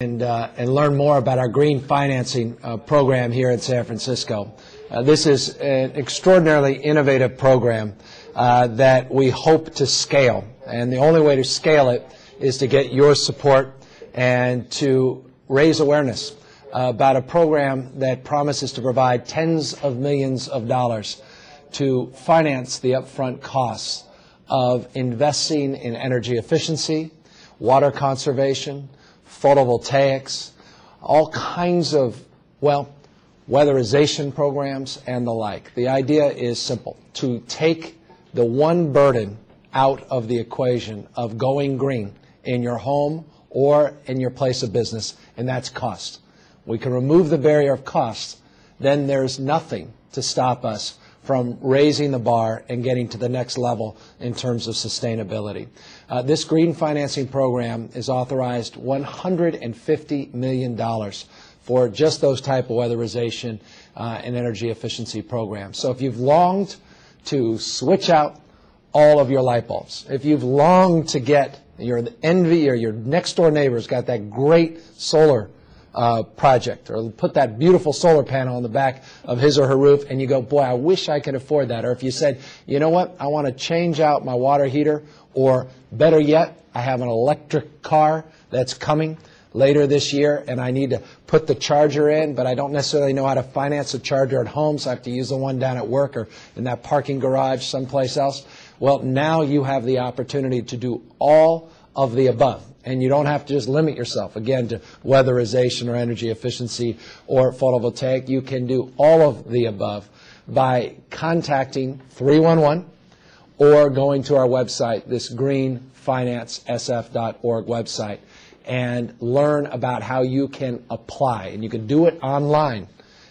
and, uh, and learn more about our green financing uh, program here in San Francisco. Uh, this is an extraordinarily innovative program uh, that we hope to scale. And the only way to scale it is to get your support and to raise awareness about a program that promises to provide tens of millions of dollars to finance the upfront costs of investing in energy efficiency, water conservation, photovoltaics, all kinds of, well, weatherization programs and the like. The idea is simple, to take the one burden out of the equation of going green in your home or in your place of business, and that's cost. We can remove the barrier of cost, then there's nothing to stop us from raising the bar and getting to the next level in terms of sustainability. Uh, this green financing program is authorized $150 million for just those type of weatherization uh, and energy efficiency programs. So if you've longed to switch out all of your light bulbs, if you've longed to get your envy or your next door neighbor's got that great solar uh, project or put that beautiful solar panel on the back of his or her roof and you go, boy, I wish I could afford that. Or if you said, you know what, I want to change out my water heater or better yet, I have an electric car that's coming later this year and I need to put the charger in, but I don't necessarily know how to finance a charger at home, so I have to use the one down at work or in that parking garage someplace else. Well, now you have the opportunity to do all of the above. And you don't have to just limit yourself, again, to weatherization or energy efficiency or photovoltaic. You can do all of the above by contacting 311 or going to our website, this greenfinancesf.org website, and learn about how you can apply. And you can do it online.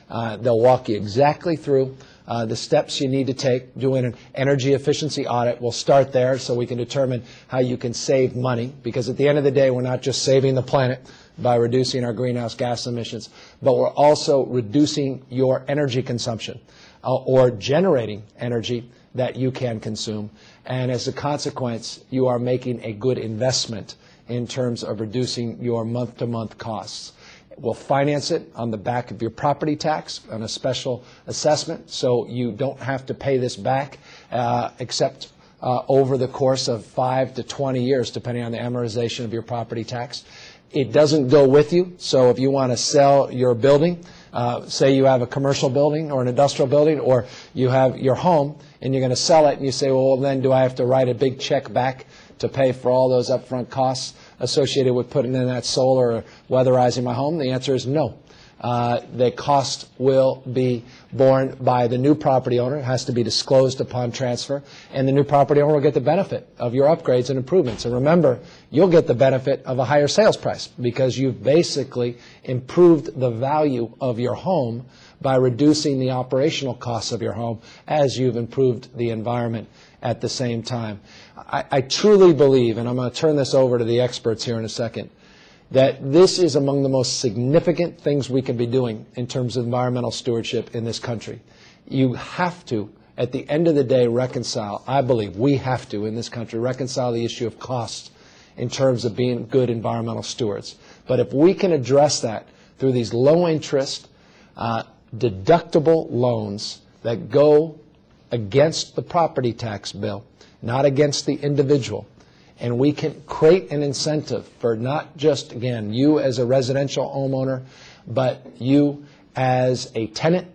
Uh, they'll walk you exactly through uh, the steps you need to take, doing an energy efficiency audit. We'll start there so we can determine how you can save money, because at the end of the day, we're not just saving the planet by reducing our greenhouse gas emissions, but we're also reducing your energy consumption uh, or generating energy that you can consume. And as a consequence, you are making a good investment in terms of reducing your month-to-month costs. We'll finance it on the back of your property tax on a special assessment, so you don't have to pay this back uh, except uh, over the course of 5 to 20 years, depending on the amortization of your property tax. It doesn't go with you, so if you want to sell your building, uh, say you have a commercial building or an industrial building, or you have your home and you're going to sell it, and you say, well, then do I have to write a big check back to pay for all those upfront costs? associated with putting in that solar or weatherizing my home? The answer is no. Uh, the cost will be borne by the new property owner. It has to be disclosed upon transfer. And the new property owner will get the benefit of your upgrades and improvements. And remember, you'll get the benefit of a higher sales price because you've basically improved the value of your home by reducing the operational costs of your home as you've improved the environment at the same time. I, I truly believe, and I'm going to turn this over to the experts here in a second, that this is among the most significant things we can be doing in terms of environmental stewardship in this country. You have to, at the end of the day, reconcile, I believe we have to in this country, reconcile the issue of cost in terms of being good environmental stewards. But if we can address that through these low interest, uh, deductible loans that go against the property tax bill, not against the individual. And we can create an incentive for not just, again, you as a residential homeowner, but you as a tenant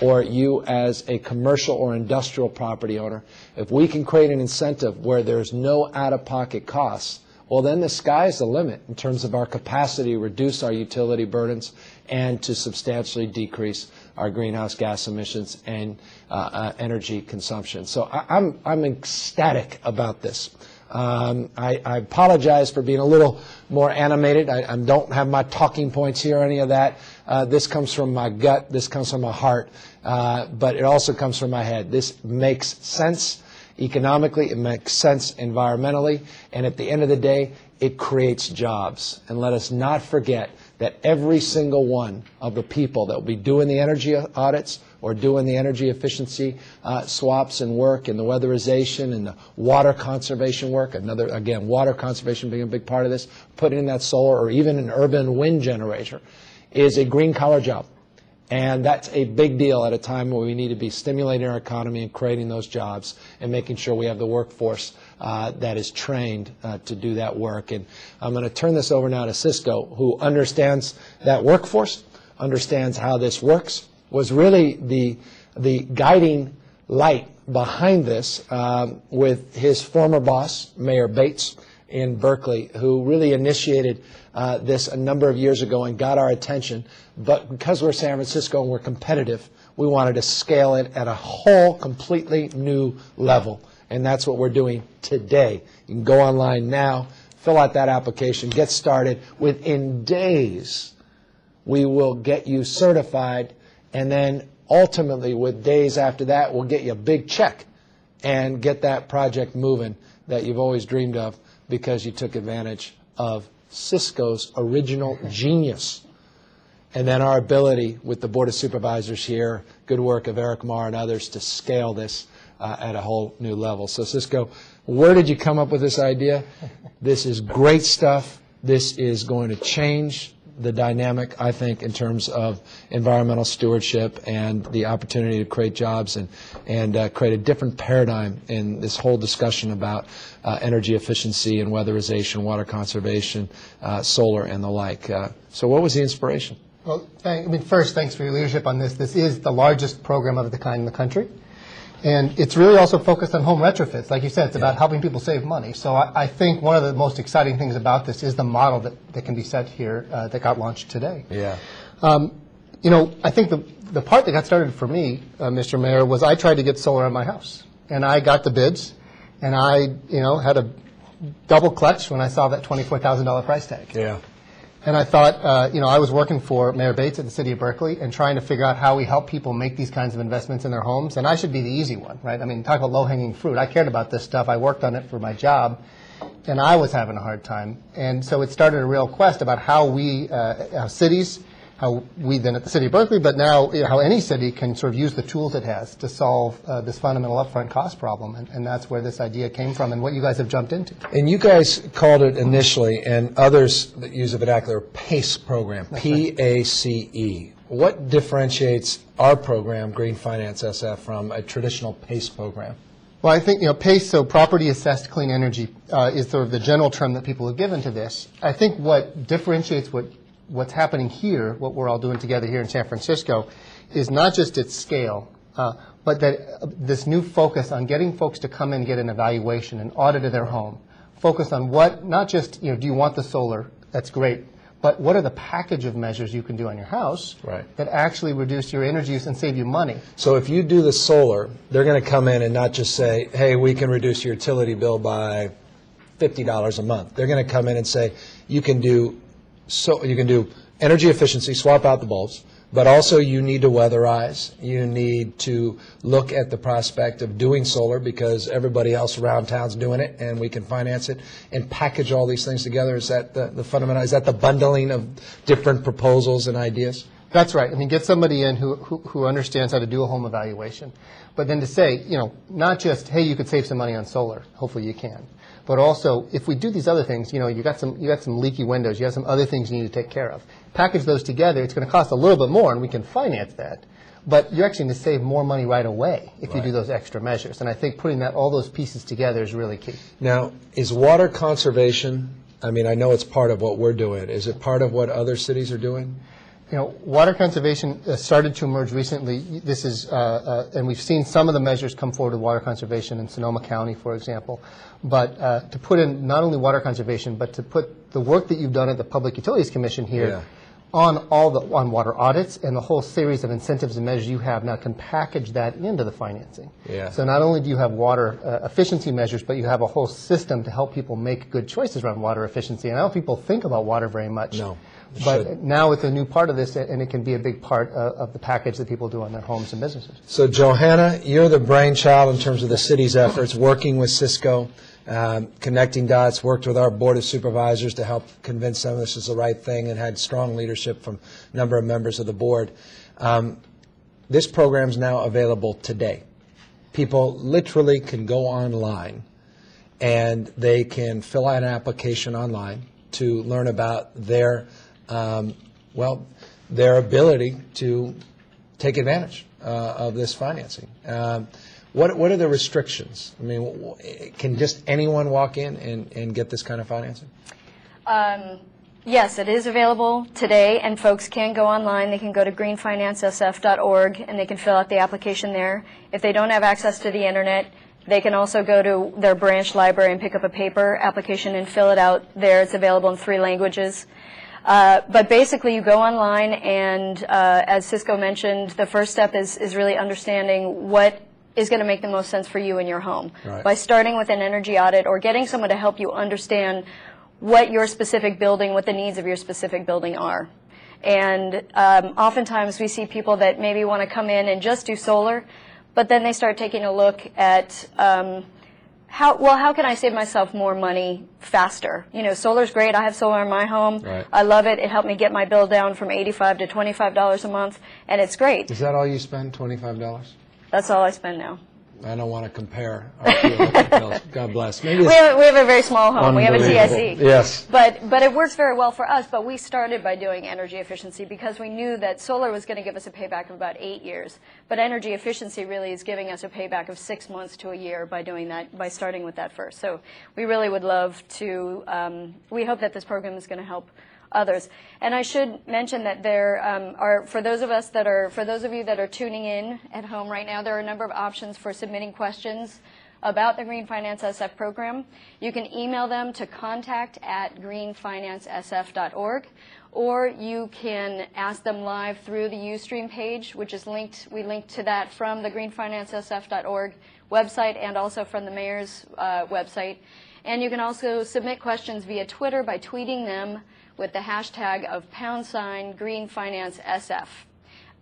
or you as a commercial or industrial property owner. If we can create an incentive where there's no out-of-pocket costs, well, then the sky's the limit in terms of our capacity to reduce our utility burdens and to substantially decrease our greenhouse gas emissions and uh, uh, energy consumption. So I, I'm, I'm ecstatic about this. Um, I, I, apologize for being a little more animated. I, I, don't have my talking points here or any of that. Uh, this comes from my gut. This comes from my heart. Uh, but it also comes from my head. This makes sense economically. It makes sense environmentally. And at the end of the day, it creates jobs. And let us not forget that every single one of the people that will be doing the energy audits or doing the energy efficiency uh, swaps and work and the weatherization and the water conservation work, another, again, water conservation being a big part of this, putting in that solar or even an urban wind generator, is a green collar job. And that's a big deal at a time where we need to be stimulating our economy and creating those jobs and making sure we have the workforce uh, that is trained uh, to do that work. And I'm going to turn this over now to Cisco, who understands that workforce, understands how this works, was really the, the guiding light behind this um, with his former boss, Mayor Bates, in Berkeley, who really initiated uh, this a number of years ago and got our attention. But because we're San Francisco and we're competitive, we wanted to scale it at a whole completely new level. And that's what we're doing today. You can go online now, fill out that application, get started. Within days, we will get you certified, and then ultimately, with days after that, we'll get you a big check and get that project moving that you've always dreamed of because you took advantage of Cisco's original genius. And then our ability with the Board of Supervisors here, good work of Eric Mar and others to scale this uh, at a whole new level. So Cisco, where did you come up with this idea? This is great stuff. This is going to change the dynamic, I think, in terms of environmental stewardship and the opportunity to create jobs and, and uh, create a different paradigm in this whole discussion about uh, energy efficiency and weatherization, water conservation, uh, solar, and the like. Uh, so, what was the inspiration? Well, thank, I mean, first, thanks for your leadership on this. This is the largest program of the kind in the country. And it's really also focused on home retrofits. Like you said, it's about helping people save money. So I, I, think one of the most exciting things about this is the model that, that can be set here uh, that got launched today. Yeah. Um, you know, I think the, the part that got started for me, uh, Mr. Mayor, was I tried to get solar on my house. And I got the bids, and I, you know, had a double clutch when I saw that $24,000 price tag. Yeah. And I thought, uh, you know, I was working for Mayor Bates at the city of Berkeley and trying to figure out how we help people make these kinds of investments in their homes. And I should be the easy one, right? I mean, talk about low hanging fruit. I cared about this stuff. I worked on it for my job. And I was having a hard time. And so it started a real quest about how we, uh, how cities, how we then at the city of Berkeley, but now you know, how any city can sort of use the tools it has to solve uh, this fundamental upfront cost problem. And, and, that's where this idea came from and what you guys have jumped into. And you guys called it initially, and others that use the vernacular, PACE program, P-A-C-E. What differentiates our program, Green Finance SF, from a traditional PACE program? Well, I think, you know, PACE, so Property Assessed Clean Energy, uh, is sort of the general term that people have given to this. I think what differentiates what what's happening here, what we're all doing together here in San Francisco, is not just its scale, uh, but that uh, this new focus on getting folks to come in and get an evaluation, an audit of their home, focus on what, not just, you know, do you want the solar? That's great. But what are the package of measures you can do on your house right. that actually reduce your energy use and save you money? So if you do the solar, they're going to come in and not just say, hey, we can reduce your utility bill by $50 a month. They're going to come in and say, you can do so you can do energy efficiency, swap out the bulbs, but also you need to weatherize. You need to look at the prospect of doing solar because everybody else around town's doing it and we can finance it and package all these things together. Is that the, the fundamental, is that the bundling of different proposals and ideas? That's right. I mean, get somebody in who, who, who understands how to do a home evaluation. But then to say, you know, not just, hey, you could save some money on solar. Hopefully you can but also if we do these other things, you know, you got some you got some leaky windows, you have some other things you need to take care of. Package those together, it's going to cost a little bit more, and we can finance that. But you're actually going to save more money right away if right. you do those extra measures. And I think putting that all those pieces together is really key. Now, is water conservation? I mean, I know it's part of what we're doing. Is it part of what other cities are doing? You know, water conservation uh, started to emerge recently. This is, uh, uh, and we've seen some of the measures come forward with water conservation in Sonoma County, for example. But uh, to put in not only water conservation, but to put the work that you've done at the Public Utilities Commission here yeah. On all the on water audits and the whole series of incentives and measures you have now can package that into the financing. Yeah. So not only do you have water uh, efficiency measures, but you have a whole system to help people make good choices around water efficiency. And I don't people think about water very much. No. But should. now it's a new part of this, and it can be a big part of, of, the package that people do on their homes and businesses. So, Johanna, you're the brainchild in terms of the city's efforts, working with Cisco um, connecting dots, worked with our Board of Supervisors to help convince them this is the right thing, and had strong leadership from a number of members of the board. Um, This program is now available today. People literally can go online and they can fill out an application online to learn about their, um, well, their ability to take advantage uh, of this financing. Um, What, what are the restrictions? I mean, can just anyone walk in and, and get this kind of financing? Um, Yes, it is available today, and folks can go online. They can go to greenfinancesf.org, and they can fill out the application there. If they don't have access to the internet, they can also go to their branch library and pick up a paper application and fill it out there. It's available in three languages. Uh, But basically, you go online, and uh, as Cisco mentioned, the first step is, is really understanding what is going to make the most sense for you in your home. Right. By starting with an energy audit or getting someone to help you understand what your specific building, what the needs of your specific building are. And um, oftentimes we see people that maybe want to come in and just do solar, but then they start taking a look at um, how well how can I save myself more money faster? You know, solar's great. I have solar in my home. Right. I love it. It helped me get my bill down from 85 to 25 dollars a month, and it's great. Is that all you spend, twenty-five dollars? That's all I spend now. I don't want to compare our two electric bills. God bless. Maybe We it's have, we have a very small home. We have a unbelievable. TSE. Yes. But, but it works very well for us. But we started by doing energy efficiency because we knew that solar was going to give us a payback of about eight years. But energy efficiency really is giving us a payback of six months to a year by doing that, by starting with that first. So we really would love to, um, we hope that this program is going to help others. And I should mention that there um, are, for those of us that are, for those of you that are tuning in at home right now, there are a number of options for submitting questions about the Green Finance SF program. You can email them to contact at greenfinancesf.org, or you can ask them live through the Ustream page, which is linked, we linked to that from the greenfinancesf.org website and also from the mayor's uh, website. And you can also submit questions via Twitter by tweeting them with the hashtag of pound sign Green Finance SF.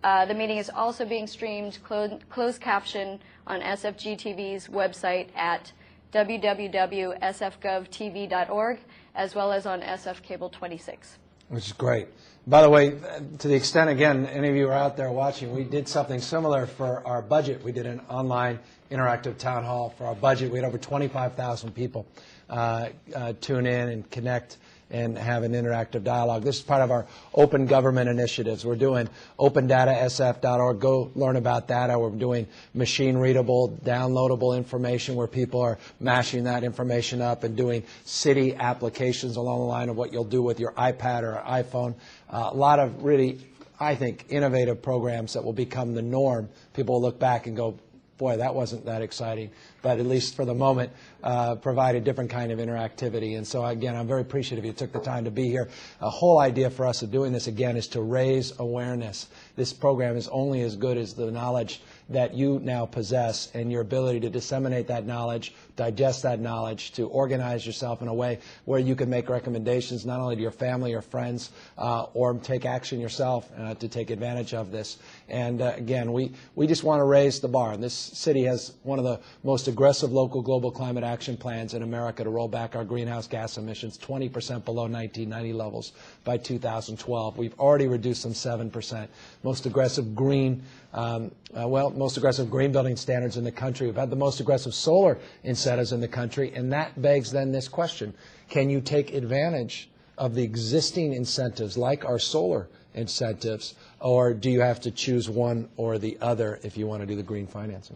Uh, the meeting is also being streamed clo- closed caption on SFGTV's website at www.sfgovtv.org, as well as on SF Cable 26. Which is great. By the way, to the extent, again, any of you are out there watching, we did something similar for our budget. We did an online interactive town hall for our budget. We had over 25,000 people uh, uh, tune in and connect and have an interactive dialogue. This is part of our open government initiatives. We're doing opendatasf.org. Go learn about that. We're doing machine readable, downloadable information where people are mashing that information up and doing city applications along the line of what you'll do with your iPad or iPhone. Uh, a lot of really, I think, innovative programs that will become the norm. People will look back and go, boy, that wasn't that exciting, but at least for the moment, uh, provide a different kind of interactivity. And so, again, I'm very appreciative you took the time to be here. A whole idea for us of doing this, again, is to raise awareness. This program is only as good as the knowledge that you now possess and your ability to disseminate that knowledge, digest that knowledge, to organize yourself in a way where you can make recommendations not only to your family or friends uh, or take action yourself uh, to take advantage of this. And uh, again, we, we just want to raise the bar. And this city has one of the most aggressive local global climate action plans in America to roll back our greenhouse gas emissions 20% below 1990 levels by 2012. We've already reduced them 7%. Most aggressive green um, uh, well, most aggressive green building standards in the country. We've had the most aggressive solar incentives in the country, and that begs then this question: Can you take advantage of the existing incentives, like our solar incentives, or do you have to choose one or the other if you want to do the green financing?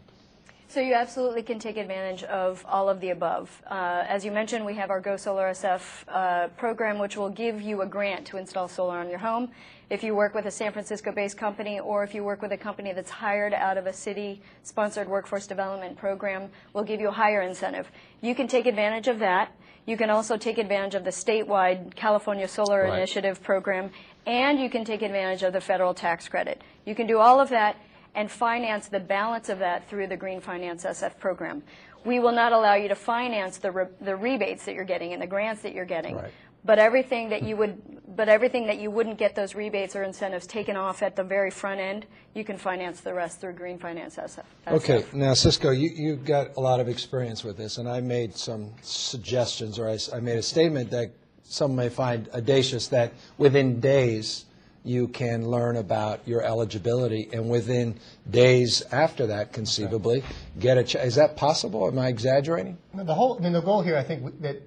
So you absolutely can take advantage of all of the above. Uh, as you mentioned, we have our Go Solar SF uh, program, which will give you a grant to install solar on your home. If you work with a San Francisco-based company, or if you work with a company that's hired out of a city-sponsored workforce development program, we'll give you a higher incentive. You can take advantage of that. You can also take advantage of the statewide California Solar Right. Initiative program, and you can take advantage of the federal tax credit. You can do all of that and finance the balance of that through the Green Finance SF program. We will not allow you to finance the, re- the rebates that you're getting and the grants that you're getting. Right. But everything that you would, but everything that you wouldn't get those rebates or incentives taken off at the very front end, you can finance the rest through green finance SF. Okay, now Cisco, you, you've got a lot of experience with this, and I made some suggestions, or I, s- I made a statement that some may find audacious, that within days, you can learn about your eligibility, and within days after that, conceivably, get a, ch- is that possible? Am I exaggerating? The whole, I mean, the goal here, I think, w- that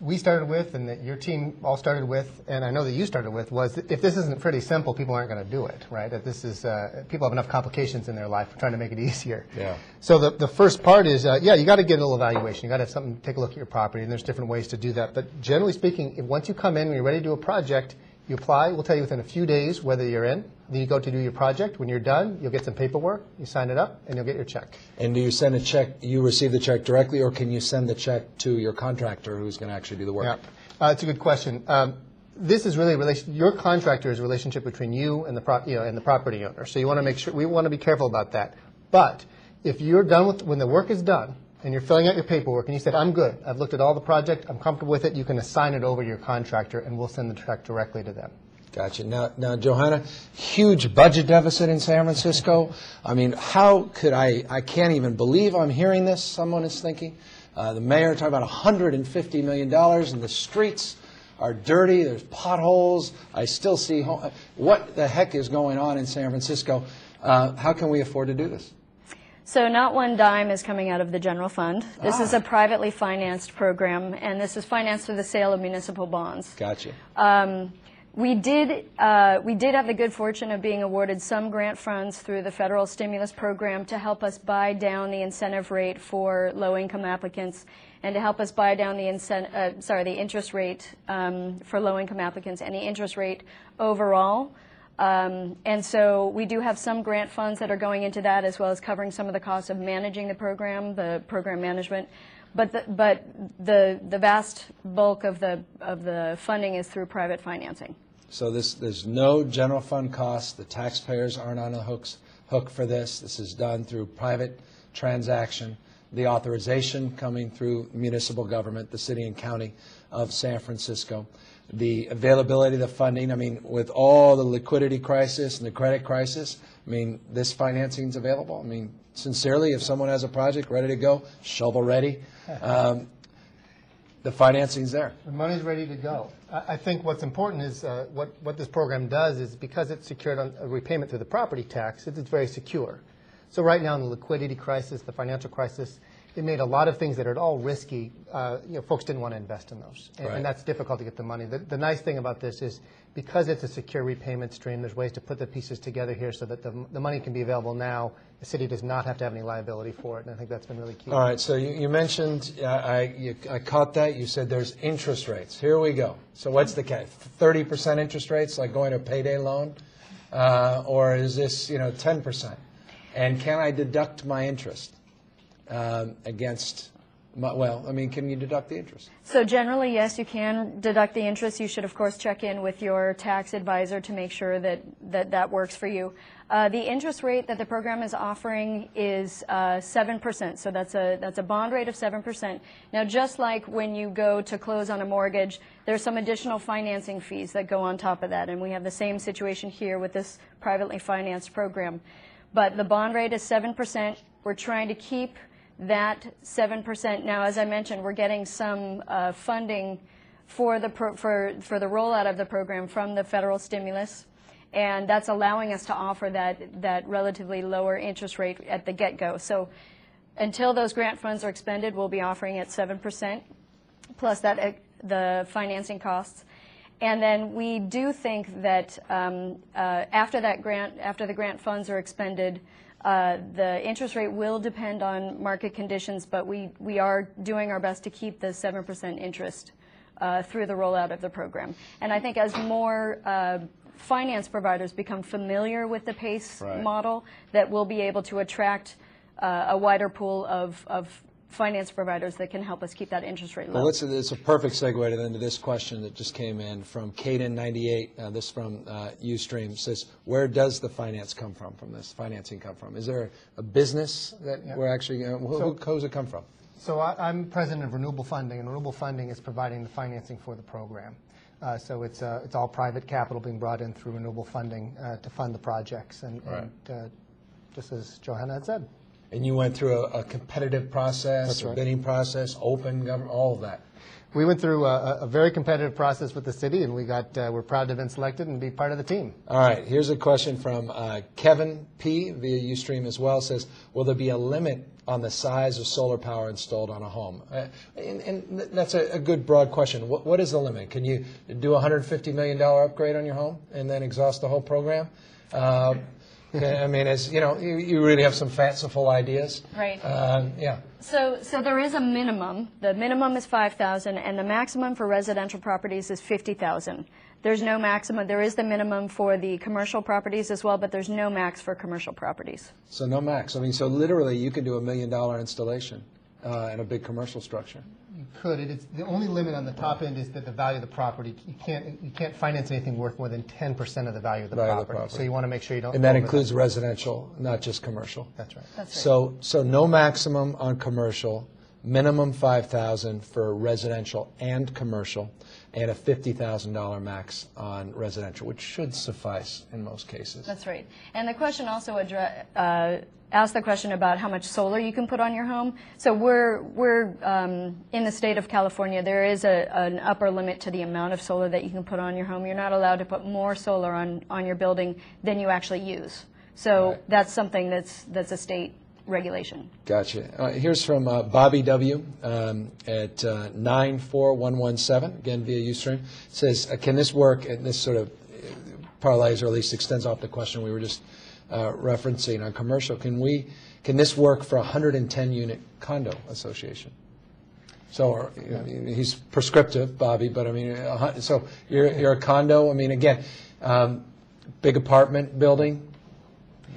we started with and that your team all started with, and I know that you started with, was that if this isn't pretty simple, people aren't going to do it, right? That this is, uh, people have enough complications in their life, we're trying to make it easier. Yeah. So the, the first part is, uh, yeah, you got to get a little evaluation. You got to have something, take a look at your property, and there's different ways to do that. But generally speaking, if, once you come in, when you're ready to do a project, you apply, we'll tell you within a few days whether you're in. Then you go to do your project. When you're done, you'll get some paperwork, you sign it up, and you'll get your check. And do you send a check, you receive the check directly, or can you send the check to your contractor who's going to actually do the work? Yeah, uh, it's a good question. Um, this is really a relation. Your contractor is a relationship between you and the pro, you know and the property owner. So you want to make sure we want to be careful about that. But if you're done with when the work is done and you're filling out your paperwork and you said I'm good, I've looked at all the project, I'm comfortable with it, you can assign it over to your contractor and we'll send the check directly to them. Gotcha. Now, now, Johanna, huge budget deficit in San Francisco. I mean, how could I? I can't even believe I'm hearing this. Someone is thinking. Uh, the mayor talking about 150 million dollars, and the streets are dirty. There's potholes. I still see. What the heck is going on in San Francisco? Uh, how can we afford to do this? So not one dime is coming out of the general fund. This is a privately financed program, and this is financed through the sale of municipal bonds. Gotcha. Um, we did uh, we did have the good fortune of being awarded some grant funds through the federal stimulus program to help us buy down the incentive rate for low income applicants and to help us buy down the incent- uh, sorry the interest rate um, for low income applicants and the interest rate overall. Um, and so we do have some grant funds that are going into that as well as covering some of the costs of managing the program, the program management. But the, but the, the vast bulk of the, of the funding is through private financing. So this, there's no general fund costs. The taxpayers aren't on the hooks, hook for this. This is done through private transaction. The authorization coming through municipal government, the city and county of San Francisco. The availability of the funding, I mean, with all the liquidity crisis and the credit crisis, I mean, this financing's available. I mean, sincerely, if someone has a project ready to go, shovel ready, um, the financing's there. The money's ready to go. I, I think what's important is uh, what, what this program does is because it's secured on a repayment through the property tax, it's, it's very secure. So right now in the liquidity crisis, the financial crisis, it made a lot of things that are at all risky. Uh, you know, folks didn't want to invest in those, and, Right. and that's difficult to get the money. The, the nice thing about this is because it's a secure repayment stream, there's ways to put the pieces together here so that the, the money can be available now. The city does not have to have any liability for it, and I think that's been really key. All right, so you, you mentioned, uh, I, you, I caught that, you said there's interest rates. Here we go. So what's the catch? Thirty percent interest rates, like going to a payday loan? Uh, or is this, you know, ten percent? And can I deduct my interest, um, against, my, well, I mean, can you deduct the interest? So generally, yes, you can deduct the interest. You should, of course, check in with your tax advisor to make sure that that, that works for you. Uh, the interest rate that the program is offering is uh, seven percent. So that's a that's a bond rate of seven percent. Now, just like when you go to close on a mortgage, there's some additional financing fees that go on top of that, and we have the same situation here with this privately financed program. But the bond rate is seven percent. We're trying to keep that 7%. Now, as I mentioned, we're getting some uh, funding for the, pro- for, for the rollout of the program from the federal stimulus, and that's allowing us to offer that, that relatively lower interest rate at the get-go. So until those grant funds are expended, we'll be offering at 7%, plus that, uh, the financing costs. And then we do think that um, uh, after that grant, after the grant funds are expended, uh, the interest rate will depend on market conditions, but we, we are doing our best to keep the 7% interest uh, through the rollout of the program. And I think as more uh, finance providers become familiar with the PACE Right. model, that we'll be able to attract uh, a wider pool of, of finance providers that can help us keep that interest rate low. Well, it's a, it's a perfect segue to then to this question that just came in from Caden ninety eight. Uh, this from uh, UStream says, where does the finance come from? From this financing come from? Is there a business that we're actually? Uh, who, who, who's it come from? So I, I'm president of Renewable Funding, and Renewable Funding is providing the financing for the program. Uh, So it's, uh, it's all private capital being brought in through renewable funding uh, to fund the projects. And Right. and, uh, just as Johanna had said. And you went through a, a competitive process, That's a right. bidding process, open government, all of that. We went through a, a- a very competitive process with the city, and we got, uh, we're proud to have been selected and be part of the team. All right, here's a question from uh, Kevin P. via Ustream as well. Says, will there be a limit on the size of solar power installed on a home? Uh, and, and that's a, a good broad question. What, what is the limit? Can you do a $150 million upgrade on your home and then exhaust the whole program? Uh, I mean, as you know, you, you really have some fanciful ideas. Right. Um, yeah. So, so there is a minimum. The minimum is 5,000, and the maximum for residential properties is 50,000. There's no maximum. There is the minimum for the commercial properties as well, but there's no max for commercial properties. So no max. I mean, so literally, you can do a million dollar installation uh, in a big commercial structure. You could, it is, the only limit on the top end is that the value of the property, you can't, you can't finance anything worth more than 10% of the value of the Value of the property. property. So you want to make sure you don't. And that go over includes residential, not just commercial. That's right. That's right. So, so no maximum on commercial, minimum 5,000 for residential and commercial, and a $50,000 max on residential, which should suffice in most cases. That's right. And the question also uh, asked the question about how much solar you can put on your home. So we're, we're um, in the state of California, there is a, an upper limit to the amount of solar that you can put on your home. You're not allowed to put more solar on, on your building than you actually use. So Right. that's something that's, that's a state regulation. Gotcha. Uh, here's from uh, Bobby W. Um, at uh, 94117, again via Ustream. Says, uh, can this work? And this sort of uh, parlays or at least extends off the question we were just uh, referencing on commercial. Can we? Can this work for a 110 unit condo association? So he's prescriptive, Bobby, but I mean, so you're, you're a condo. I mean, again, um, big apartment building.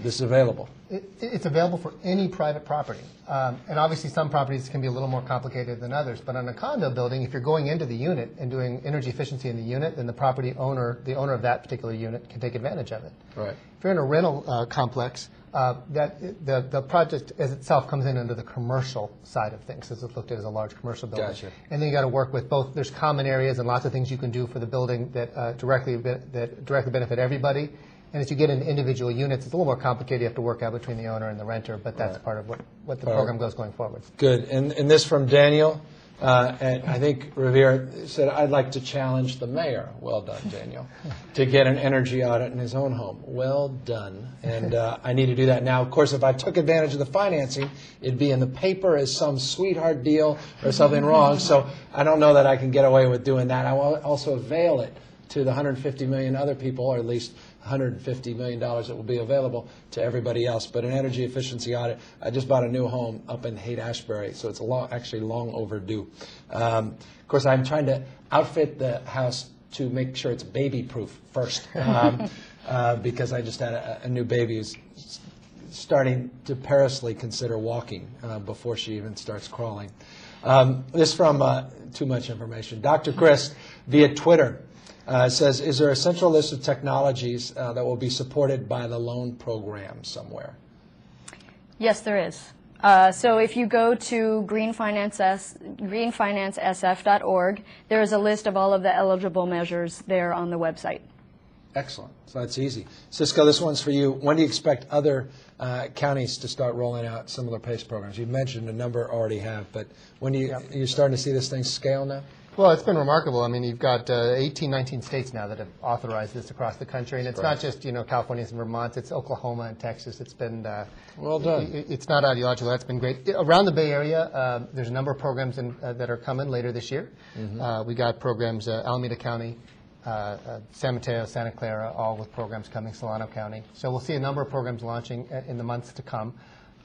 This is available. It, it's available for any private property. Um, and obviously, some properties can be a little more complicated than others. But on a condo building, if you're going into the unit and doing energy efficiency in the unit, then the property owner, the owner of that particular unit, can take advantage of it. Right. If you're in a rental uh, complex, uh, that the, the project as itself comes in under the commercial side of things, as it's looked at as a large commercial building. Gotcha. And then you got to work with both. There's common areas and lots of things you can do for the building that uh, directly that directly benefit everybody. And as you get into individual units, it's a little more complicated. You have to work out between the owner and the renter, but that's Right. part of what, what the program goes going forward. Good. And, and this from Daniel. Uh, and I think Revere said, I'd like to challenge the mayor. Well done, Daniel. to get an energy audit in his own home. Well done. And uh, I need to do that now. Of course, if I took advantage of the financing, it'd be in the paper as some sweetheart deal or something wrong. So I don't know that I can get away with doing that. I will also avail it to the 150 million other people, or at least 150 million dollars that will be available to everybody else. But an energy efficiency audit, I just bought a new home up in Haight Ashbury, so it's long, actually long overdue. Um, of course, I'm trying to outfit the house to make sure it's baby proof first, um, uh, because I just had a, a new baby who's starting to perilously consider walking uh, before she even starts crawling. Um, this from uh, too much information. Dr. Chris via Twitter uh, says, "Is there a central list of technologies uh, that will be supported by the loan program somewhere?" Yes, there is. Uh, so if you go to greenfinances, greenfinancesf.org, there is a list of all of the eligible measures there on the website. Excellent. So that's easy. Cisco, this one's for you. When do you expect other uh, counties to start rolling out similar PACE programs? You mentioned a number already have, but when do you, you're starting to see this thing scale now? Well, it's been remarkable. I mean, you've got uh, 18, 19 states now that have authorized this across the country, and it's not just you know California and Vermont. It's Oklahoma and Texas. It's been uh, Well done. i- i- It's not ideological. That's been great. Around the Bay Area, uh, there's a number of programs in, uh, that are coming later this year. Uh, we got programs uh, Alameda County, uh, uh, San Mateo, Santa Clara, all with programs coming. Solano County. So we'll see a number of programs launching in the months to come.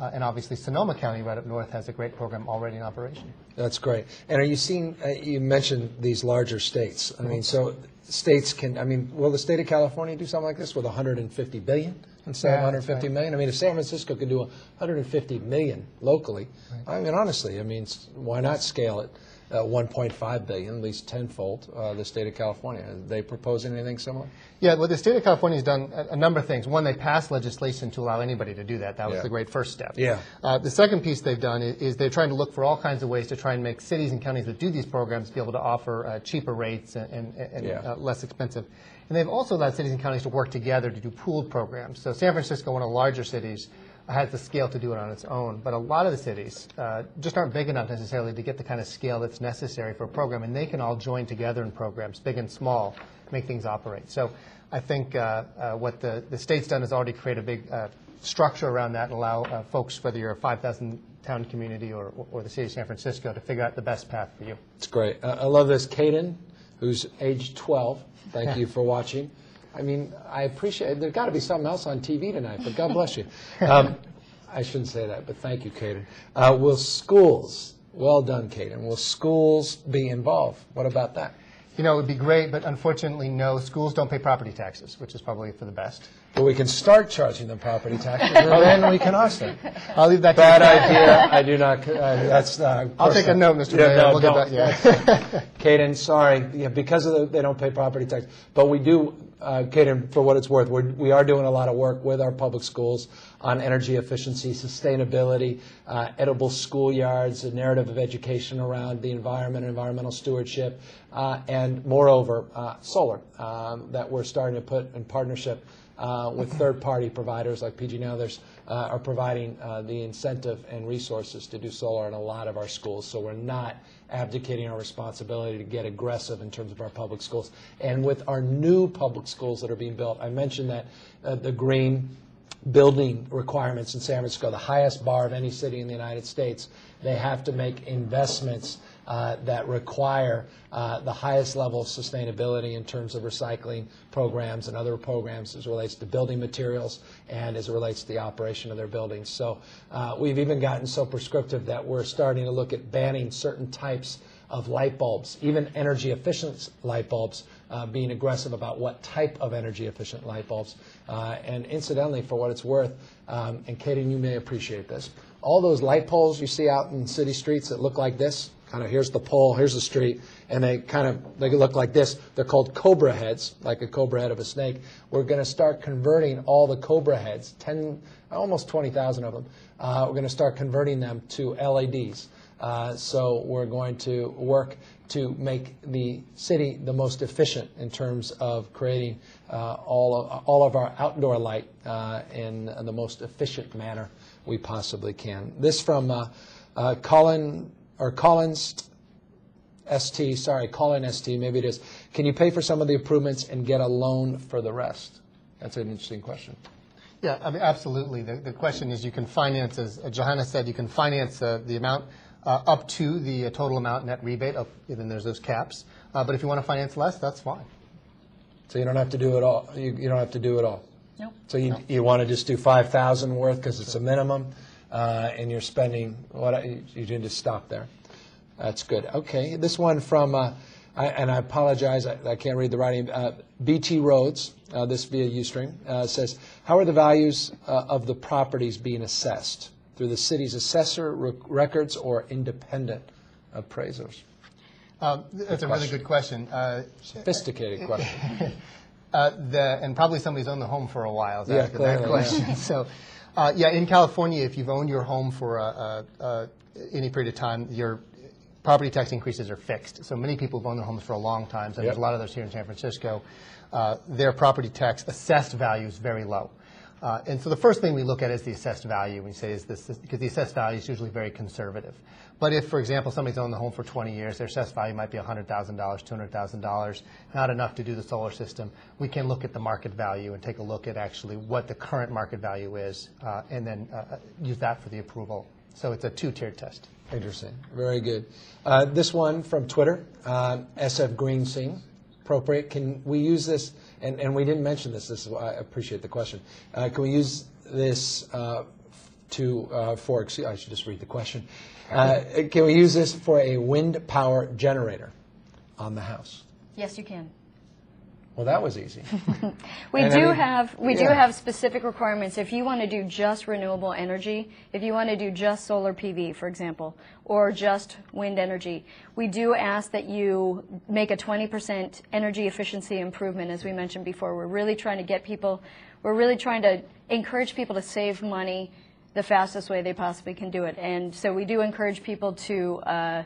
Uh, and obviously, Sonoma County, right up north, has a great program already in operation. That's great. And are you seeing, uh, you mentioned these larger states. I mean, so states can, I mean, will the state of California do something like this with 150 billion instead of Yeah, that's 150 right. million? I mean, if San Francisco could do 150 million locally, I mean, honestly, I mean, why not scale it uh, 1.5 billion, at least tenfold, uh, the state of California. Are they proposing anything similar? Yeah, well, the state of California has done a, a number of things. One, they passed legislation to allow anybody to do that. That was Yeah. the great first step. Yeah. Uh, the second piece they've done is, is they're trying to look for all kinds of ways to try and make cities and counties that do these programs be able to offer uh, cheaper rates and, and, and Yeah. uh, less expensive. And they've also allowed cities and counties to work together to do pooled programs. So San Francisco, one of the larger cities, has the scale to do it on its own. But a lot of the cities uh, just aren't big enough necessarily to get the kind of scale that's necessary for a program. And they can all join together in programs, big and small, make things operate. So I think uh, uh, what the, the state's done is already create a big uh, structure around that and allow uh, folks, whether you're a 5,000 town community or, or the city of San Francisco, to figure out the best path for you. It's great. Uh, I love this. Caden, who's age 12, thank you for watching. I mean, I appreciate There's got to be something else on TV tonight, but God bless you. Um, I shouldn't say that, but thank you, Caden. Uh, will schools, well done, Caden, will schools be involved? What about that? You know, it would be great, but unfortunately, no, schools don't pay property taxes, which is probably for the best. But we can start charging them property taxes, and then we can ask them. I'll leave that to Bad you. idea. I do not, uh, that's. uh, of I'll course take a not. note, Mr. Yeah, Mayor. no, We'll get don't. that, yeah. Caden, sorry, yeah, because of the, they don't pay property tax. But we do, uh, Caden, for what it's worth, we're, we are doing a lot of work with our public schools on energy efficiency, sustainability, uh, edible schoolyards, a narrative of education around the environment, environmental stewardship, uh, and moreover, uh, solar um, that we're starting to put in partnership uh, with third-party providers like PG&E and others uh, are providing uh, the incentive and resources to do solar in a lot of our schools. So we're not abdicating our responsibility to get aggressive in terms of our public schools. And with our new public schools that are being built, I mentioned that uh, the green building requirements in San Francisco, the highest bar of any city in the United States. They have to make investments uh, that require uh, the highest level of sustainability in terms of recycling programs and other programs as it relates to building materials and as it relates to the operation of their buildings. So uh, we've even gotten so prescriptive that we're starting to look at banning certain types of light bulbs, even energy efficient light bulbs, uh, being aggressive about what type of energy efficient light bulbs. Uh, and incidentally, for what it's worth, um, and Katie, you may appreciate this, all those light poles you see out in city streets that look like this, kind of here's the pole, here's the street, and they kind of they look like this. They're called cobra heads, like a cobra head of a snake. We're going to start converting all the cobra heads, 10, almost 20,000 of them. Uh, we're going to start converting them to LEDs. Uh, so we're going to work to make the city the most efficient in terms of creating uh, all, of, all of our outdoor light uh, in the most efficient manner we possibly can. This from uh, uh, Colin or Collins ST, sorry, Colin ST, maybe it is. Can you pay for some of the improvements and get a loan for the rest? That's an interesting question. Yeah, I mean, absolutely. The, the question is you can finance, as Johanna said, you can finance uh, the amount uh, up to the uh, total amount net rebate, up, even there's those caps. Uh, but if you want to finance less, that's fine. So you don't have to do it all. You, you don't have to do it all. Nope. So you, you want to just do 5,000 worth because it's a minimum, uh, and you're spending, what, you you can just stop there. That's good. Okay, this one from, uh, I- and I apologize, I I can't read the writing, uh, BT Roads, uh, this via Ustream, uh, says, how are the values uh, of the properties being assessed? Through the city's assessor rec- records or independent appraisers? Um, that's a really good question. Uh, Sophisticated question. Uh, the, and probably somebody's owned the home for a while. Yeah, that question. so, uh, yeah, in California, if you've owned your home for uh, uh, any period of time, your property tax increases are fixed. So many people have owned their homes for a long time. So Yep. there's a lot of those here in San Francisco. Uh, their property tax assessed value is very low. Uh, and so the first thing we look at is the assessed value. We say is this because the assessed value is usually very conservative. But if, for example, somebody's owned the home for 20 years, their assessed value might be $100,000, $200,000, not enough to do the solar system. We can look at the market value and take a look at actually what the current market value is, uh, and then uh, use that for the approval. So it's a two-tiered test. Interesting. Very good. Uh, this one from Twitter, uh, SF Green Sing, appropriate. Can we use this? And, and we didn't mention this. This is why I appreciate the question. Uh, can we use this uh, to uh, for? Excuse, I should just read the question. Uh, can we use this for a wind power generator on the house? Yes, you can. Well, that was easy. We And I do mean, have, we do have specific requirements. If you want to do just renewable energy, if you want to do just solar PV, for example, or just wind energy, we do ask that you make a 20% energy efficiency improvement, as we mentioned before. We're really trying to get people, we're really trying to encourage people to save money the fastest way they possibly can do it. And so we do encourage people to uh,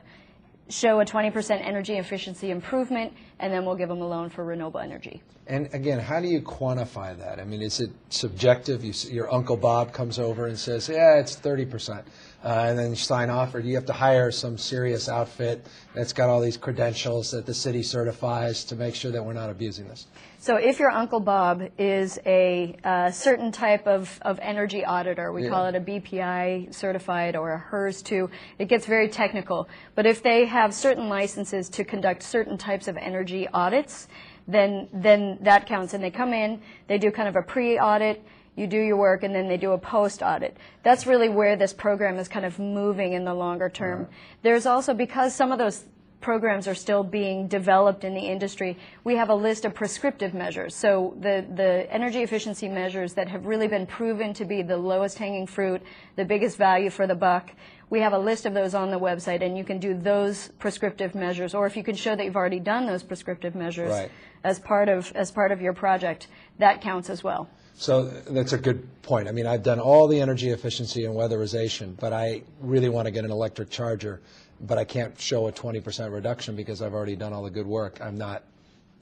show a 20% energy efficiency improvement, and then we'll give them a loan for renewable energy. And again, how do you quantify that? I mean, is it subjective? You, your Uncle Bob comes over and says, yeah, it's 30%, uh, and then you sign off, or do you have to hire some serious outfit that's got all these credentials that the city certifies to make sure that we're not abusing this? So if your Uncle Bob is a uh, certain type of, of energy auditor, we Yeah. call it a BPI certified or a HERS 2, it gets very technical. But if they have certain licenses to conduct certain types of energy audits, then, then that counts. And they come in, they do kind of a pre-audit, you do your work, and then they do a post-audit. That's really where this program is kind of moving in the longer term. There's also, because some of those programs are still being developed in the industry, we have a list of prescriptive measures. So the, the energy efficiency measures that have really been proven to be the lowest hanging fruit, the biggest value for the buck, we have a list of those on the website, and you can do those prescriptive measures. Or if you can show that you've already done those prescriptive measures Right. as part of as part of your project, that counts as well. So that's a good point. I mean, I've done all the energy efficiency and weatherization, but I really want to get an electric charger, but I can't show a 20% reduction because I've already done all the good work. I'm not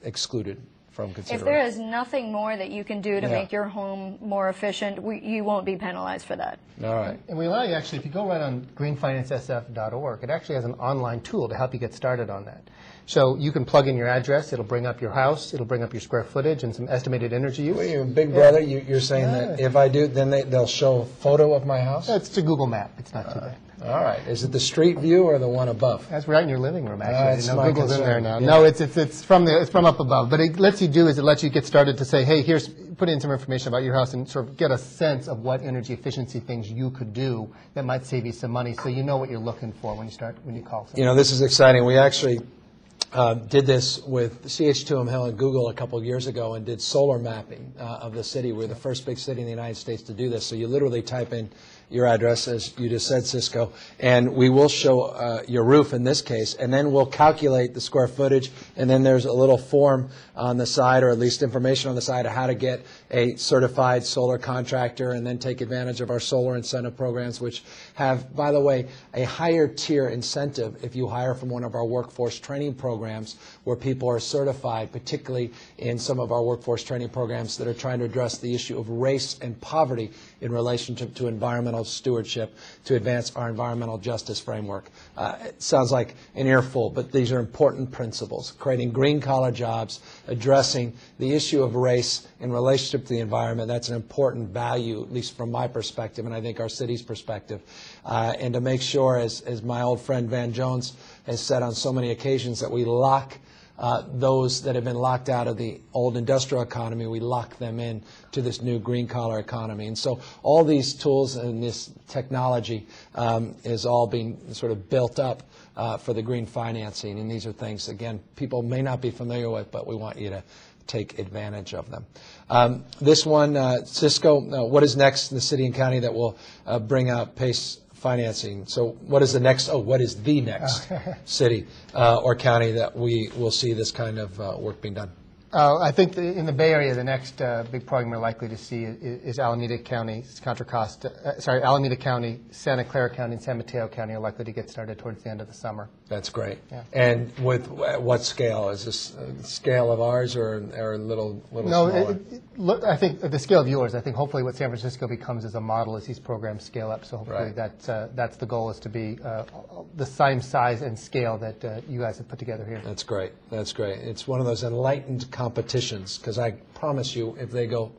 excluded from If there is nothing more that you can do to Yeah. make your home more efficient, we, you won't be penalized for that. All right. And we allow you actually, if you go right on greenfinancesf.org, it actually has an online tool to help you get started on that. So you can plug in your address, it'll bring up your house, it'll bring up your square footage and some estimated energy use. Well, you Big Brother, you, you're saying that if I do, then they, they'll show a photo of my house? It's a Google map, it's not too uh, bad. All right. Is it the street view or the one above? That's right in your living room, actually. That's no, my Google's in there concern, now. yeah. No, it's, it's, it's from the, it's from up above. But it lets you do is it lets you get started to say, hey, here's, put in some information about your house and sort of get a sense of what energy efficiency things you could do that might save you some money so you know what you're looking for when you start, when you call. You know, this is exciting. We actually um, did this with CH2M Hill and Google a couple of years ago and did solar mapping uh, of the city. We're the first big city in the United States to do this. So you literally type in your address, as you just said, Cisco, and we will show uh, your roof in this case, and then we'll calculate the square footage, and then there's a little form on the side, or at least information on the side of how to get a certified solar contractor, and then take advantage of our solar incentive programs, which have, by the way, a higher tier incentive if you hire from one of our workforce training programs where people are certified, particularly in some of our workforce training programs that are trying to address the issue of race and poverty in relationship to environmental stewardship to advance our environmental justice framework. Uh, it sounds like an earful, but these are important principles, creating green collar jobs, addressing the issue of race in relationship to the environment. That's an important value, at least from my perspective, and I think our city's perspective. Uh, and to make sure, as, as my old friend Van Jones has said on so many occasions, that we lock those that have been locked out of the old industrial economy, we lock them in to this new green collar economy. And so all these tools and this technology um, is all being sort of built up uh, for the green financing. And these are things, again, people may not be familiar with, but we want you to take advantage of them. Um, this one, uh, Cisco, uh, what is next in the city and county that will uh, bring out PACE financing? So what is the next, oh, what is the next city uh, or county that we will see this kind of uh, work being done? Uh, I think the, in the Bay Area, the next uh, big program we're likely to see is, is Alameda County, Contra Costa, uh, sorry, Alameda County, Santa Clara County, and San Mateo County are likely to get started towards the end of the summer. That's great. Yeah. And with wh- what scale? Is this uh, scale of ours or, or a little, little No, smaller? it, it, look, I think the scale of yours, I think hopefully what San Francisco becomes is a model as these programs scale up. So hopefully Right. that's, uh, that's the goal is to be uh, the same size and scale that uh, you guys have put together here. That's great. That's great. It's one of those enlightened competitions because I promise you, if they go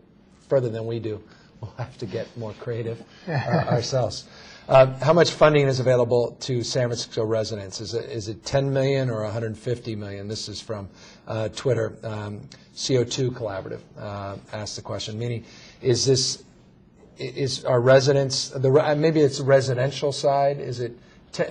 further than we do, we'll have to get more creative uh, ourselves. Uh, how much funding is available to San Francisco residents? Is it, is it 10 million or 150 million? This is from uh, Twitter. Um, CO2 Collaborative uh, asked the question, meaning, is this is our residents, the, uh, maybe it's residential side, is it,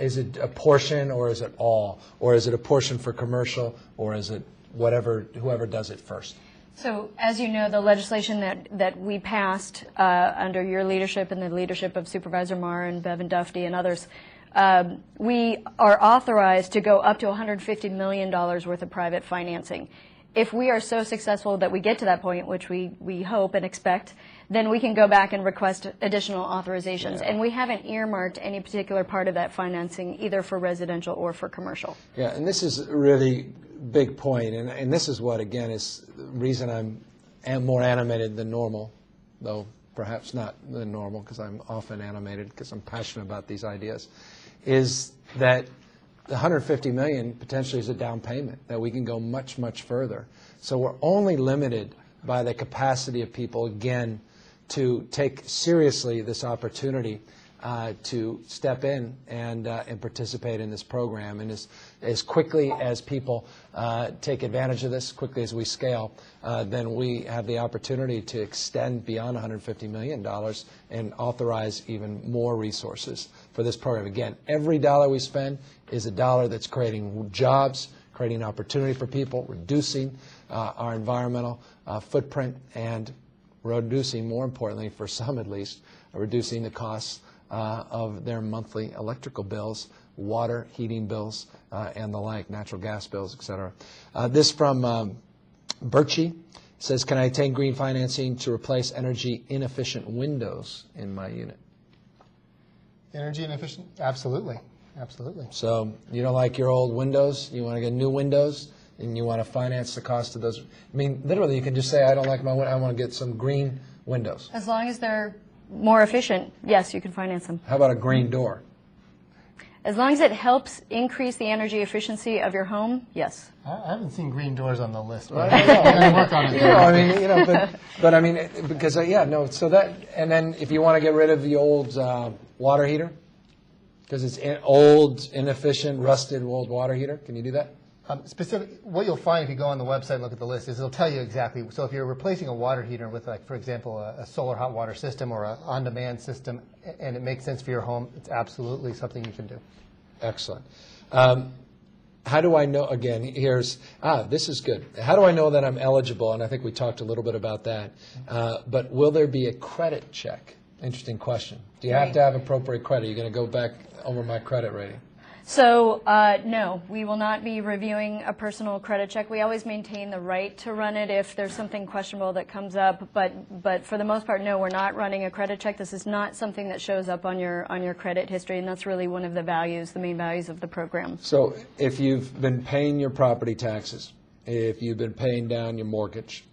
is it a portion or is it all? Or is it a portion for commercial or is it whatever, whoever does it first. So, as you know, the legislation that, that we passed uh, under your leadership and the leadership of Supervisor Mar and Bevan Dufty and others, um, we are authorized to go up to $150 million worth of private financing. If we are so successful that we get to that point, which we, we hope and expect, then we can go back and request additional authorizations. And we haven't earmarked any particular part of that financing either for residential or for commercial. Yeah, and this is really big point, and, and this is what, again, is the reason I'm am more animated than normal, though perhaps not than normal, because I'm often animated because I'm passionate about these ideas, is that the 150 million potentially is a down payment, that we can go much, much further. So we're only limited by the capacity of people, again, to take seriously this opportunity uh, to step in and, uh, and participate in this program. And as, as quickly as people uh, take advantage of this, quickly as we scale, uh, then we have the opportunity to extend beyond $150 million and authorize even more resources for this program. Again, every dollar we spend is a dollar that's creating jobs, creating opportunity for people, reducing uh, our environmental footprint, and reducing, more importantly, for some at least, reducing the costs uh, of their monthly electrical bills, water, heating bills, uh, and the like, natural gas bills, et cetera. Uh, this from um, Birchie says, can I attain green financing to replace energy inefficient windows in my unit? Energy inefficient? Absolutely, absolutely. So you don't like your old windows, you want to get new windows, and you want to finance the cost of those. I mean, literally, you can just say, I don't like my, win- I want to get some green windows. As long as they're more efficient, yes, you can finance them. How about a green door? As long as it helps increase the energy efficiency of your home, yes. I I haven't seen green doors on the list, but I I'm don't know. going to work on it. You know, I mean, you know, but, but I mean, it- because, uh, yeah, no, so that, and then if you want to get rid of the old uh, water heater, because it's in- old, inefficient, rusted old water heater, can you do that? Um, Specific, what you'll find if you go on the website and look at the list is it'll tell you exactly. So if you're replacing a water heater with, like, for example, a, a solar hot water system or an on-demand system, and it makes sense for your home, it's absolutely something you can do. Excellent. Um, How do I know, again, here's, ah, this is good. How do I know that I'm eligible? And I think we talked a little bit about that. Uh, But will there be a credit check? Interesting question. Do you have to have appropriate credit? You're going to go back over my credit rating? So, uh, no, we will not be reviewing a personal credit check. We always maintain the right to run it if there's something questionable that comes up, but, but for the most part, no, we're not running a credit check. This is not something that shows up on your, on your credit history, and that's really one of the values, the main values of the program. So if you've been paying your property taxes, if you've been paying down your mortgage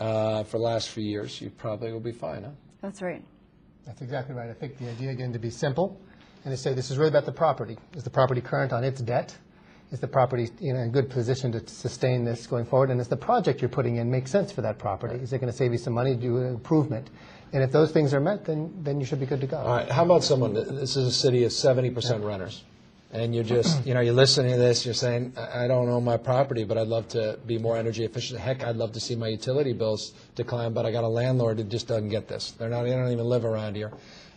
uh, for the last few years, you probably will be fine, huh? That's right. That's exactly right. I think the idea, again, to be simple and they say this is really about the property. Is the property current on its debt? Is the property in a good position to sustain this going forward? And is the project you're putting in make sense for that property? Is it going to save you some money, do an improvement? And if those things are met, then, then you should be good to go. All right, how about someone, this is a city of 70% renters, and you're just, you know, you're listening to this, you're saying, I I don't own my property, but I'd love to be more energy efficient. Heck, I'd love to see my utility bills decline, but I got a landlord that just doesn't get this. They're not, they don't even live around here,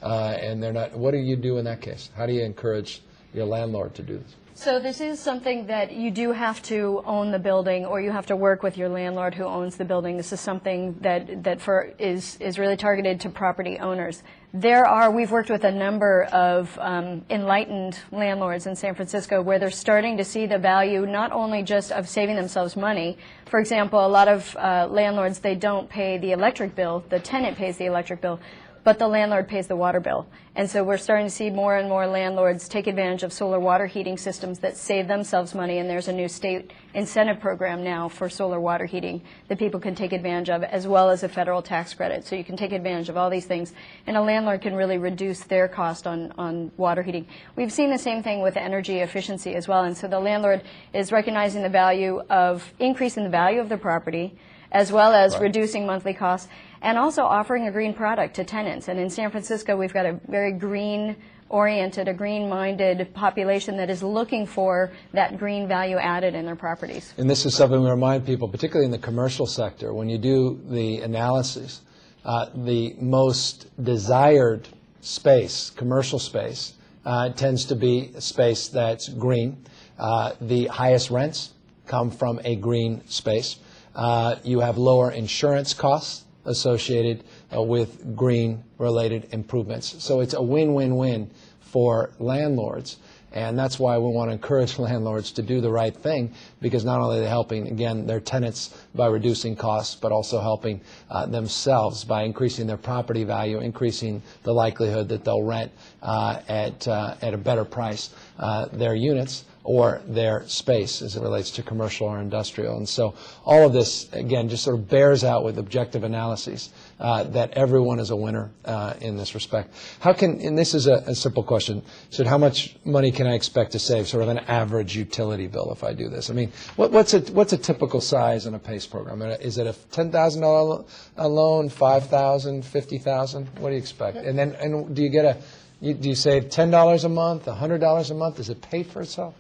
uh, and they're not, what do you do in that case? How do you encourage your landlord to do this? So this is something that you do have to own the building, or you have to work with your landlord who owns the building. This is something that, that for, is, is really targeted to property owners. There are, we've worked with a number of um, enlightened landlords in San Francisco where they're starting to see the value not only just of saving themselves money. For example, a lot of uh, landlords, they don't pay the electric bill, the tenant pays the electric bill, but the landlord pays the water bill. And so we're starting to see more and more landlords take advantage of solar water heating systems that save themselves money. And there's a new state incentive program now for solar water heating that people can take advantage of, as well as a federal tax credit. So you can take advantage of all these things. And a landlord can really reduce their cost on, on water heating. We've seen the same thing with energy efficiency as well. And so the landlord is recognizing the value of increasing the value of the property as well as Right. reducing monthly costs, and also offering a green product to tenants. And in San Francisco, we've got a very green oriented, a green minded population that is looking for that green value added in their properties. And this is something we remind people, particularly in the commercial sector, when you do the analysis, uh, the most desired space, commercial space, uh, tends to be a space that's green. Uh, the highest rents come from a green space. Uh, You have lower insurance costs associated uh, with green-related improvements. So it's a win-win-win for landlords. And that's why we want to encourage landlords to do the right thing, because not only are they helping, again, their tenants by reducing costs, but also helping uh, themselves by increasing their property value, increasing the likelihood that they'll rent uh, at, uh, at a better price uh, their units or their space as it relates to commercial or industrial. And so all of this, again, just sort of bears out with objective analyses uh, that everyone is a winner uh, in this respect. How can, and this is a, a simple question, so how much money can I expect to save, sort of an average utility bill if I do this? I mean, what, what's, a, what's a typical size in a PACE program? Uh, Is it a $10,000 loan, 5000 50000 What do you expect? And then, and do you get a, you, do you save $10 a month, $100 a month? Does it pay for itself?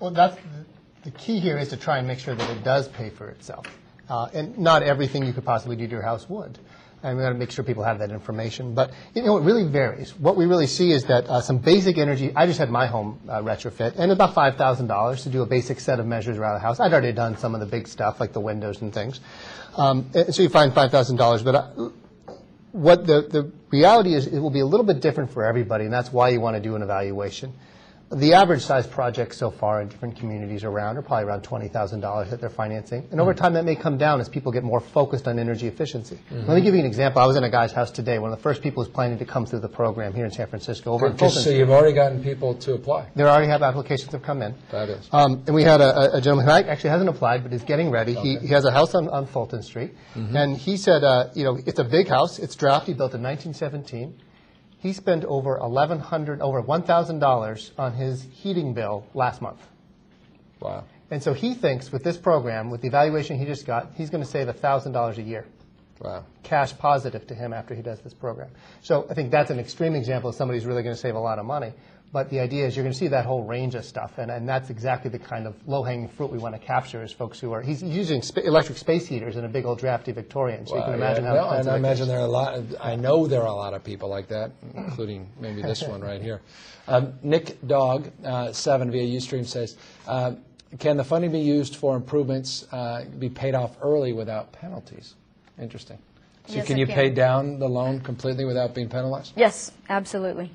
Well, that's, the key here is to try and make sure that it does pay for itself. Uh, And not everything you could possibly do to your house would. And we got to make sure people have that information. But, you know, it really varies. What we really see is that uh, some basic energy, I just had my home uh, retrofit, and about $5,000 to do a basic set of measures around the house. I'd already done some of the big stuff, like the windows and things. Um, and So you find $5,000. But uh, what the, the reality is, it will be a little bit different for everybody, and that's why you want to do an evaluation. The average size projects so far in different communities around are probably around $20,000 that they're financing. And over time, that may come down as people get more focused on energy efficiency. Let me give you an example. I was in a guy's house today. One of the first people who's planning to come through the program here in San Francisco over in so you've already gotten people to apply. They already have applications that have come in. Fabulous. Um, and we had a, a gentleman who actually hasn't applied, but is getting ready. He, he has a house on, on Fulton Street, and he said, uh, you know, it's a big house. It's drafty, built in 1917. He spent over 1,100, over 1,000 dollars on his heating bill last month. Wow. And so he thinks with this program, with the evaluation he just got, he's going to save $1,000 a year, Wow. cash positive to him after he does this program. So I think that's an extreme example of somebody who's really going to save a lot of money. But the idea is you're going to see that whole range of stuff, and, and that's exactly the kind of low-hanging fruit we want to capture is folks who are, he's using spa- electric space heaters in a big old drafty Victorian, so you can imagine yeah, how no, expensive And I it imagine is. there are a lot, I know there are a lot of people like that, including maybe this one right here. Um, Nick Dog, uh, seven via Ustream says, uh, can the funding be used for improvements, uh, be paid off early without penalties? Interesting. So Yes, can you can. pay down the loan completely without being penalized? Yes, absolutely.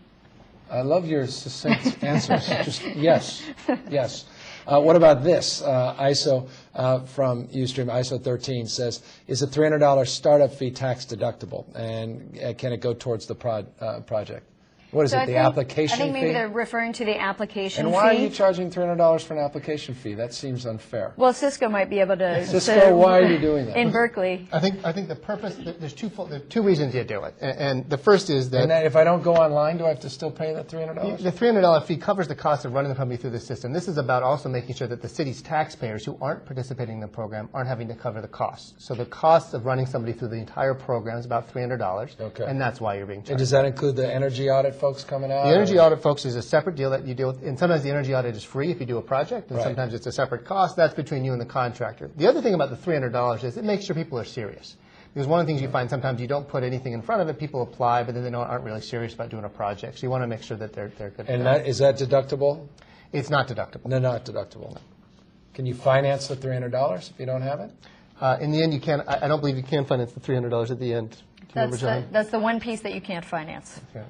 I love your succinct answers. Just yes, yes. Uh, what about this? Uh, ISO uh, from Ustream, ISO 13 says, is a $300 startup fee tax deductible, and uh, can it go towards the prod, uh, project? What is So it? I the think- application I think maybe fee? they're referring to the application fee. and why are you charging $300 for an application fee? That seems unfair. well, Cisco might be able to. Cisco, to- why are you doing that? In Berkeley. I think, I think the purpose, there's two, there two reasons you do it. A- And the first is that. And then if I don't go online, do I have to still pay that $300? The $300 fee covers the cost of running the company through the system. This is about also making sure that the city's taxpayers who aren't participating in the program aren't having to cover the costs. So the cost of running somebody through the entire program is about $300. Okay. And that's why you're being charged. And does that include the energy audit folks coming out? The energy or- audit, folks, is a separate deal that you deal with, and sometimes the energy audit is free if you do a project, and Right. sometimes it's a separate cost. That's between you and the contractor. The other thing about the $300 is it makes sure people are serious. Because one of the things you find sometimes you don't put anything in front of it, people apply, but then they don't, aren't really serious about doing a project. So you want to make sure that they're, they're good. And that, is that deductible? It's not deductible. No, not deductible. Can you finance the $300 if you don't have it? Uh, in the end, you can. I, I don't believe you can finance the three hundred dollars at the end. Do you remember, That's the, that's the one piece that you can't finance. Yeah.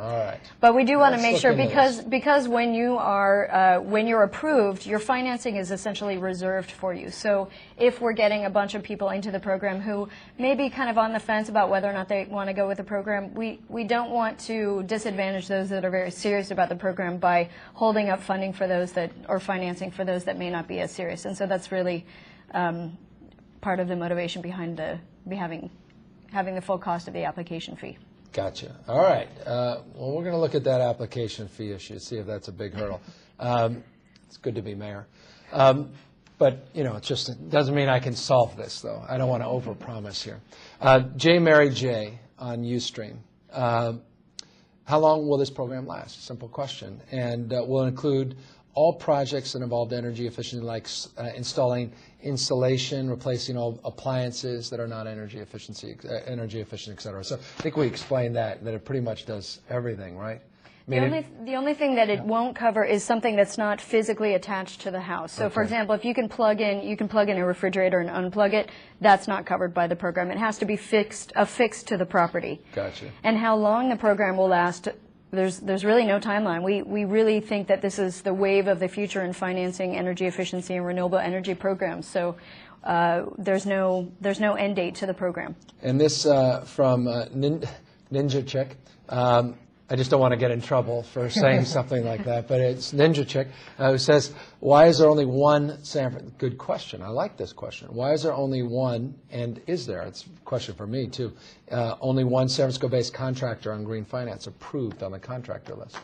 All right. But we do want to make sure because because when you are uh, when you're approved, your financing is essentially reserved for you. So if we're getting a bunch of people into the program who may be kind of on the fence about whether or not they want to go with the program, we we don't want to disadvantage those that are very serious about the program by holding up funding for those that or financing for those that may not be as serious. And so that's really um, part of the motivation behind the be having having the full cost of the application fee. Gotcha. All right. Uh, well, we're going to look at that application fee issue, see if that's a big hurdle. Um, it's good to be mayor. Um, but, you know, it just doesn't mean I can solve this, though. I don't want to overpromise here. Uh, J. Mary J. on Ustream. Um, how long will this program last? Simple question. And uh, will include all projects that involve energy efficiency, like uh, installing insulation, replacing all appliances that are not energy efficiency, uh, energy efficient, et cetera. So I think we explained that, that it pretty much does everything, right? I The only, it- the only thing that it won't cover is something that's not physically attached to the house. So, for example, if you can plug in, you can plug in a refrigerator and unplug it, that's not covered by the program. It has to be fixed, affixed to the property. Gotcha. And how long the program will last, there's, there's really no timeline. We, we really think that this is the wave of the future in financing energy efficiency and renewable energy programs. So, uh, there's no, there's no end date to the program. And this uh, from uh, Nin- Ninja Chick. Um, I just don't want to get in trouble for saying something like that, but it's Ninja Chick uh, who says, "Why is there only one San?" Fran-" Good question. I like this question. Why is there only one? And is there? It's a question for me too. Uh, only one San Francisco-based contractor on green finance approved on the contractor list.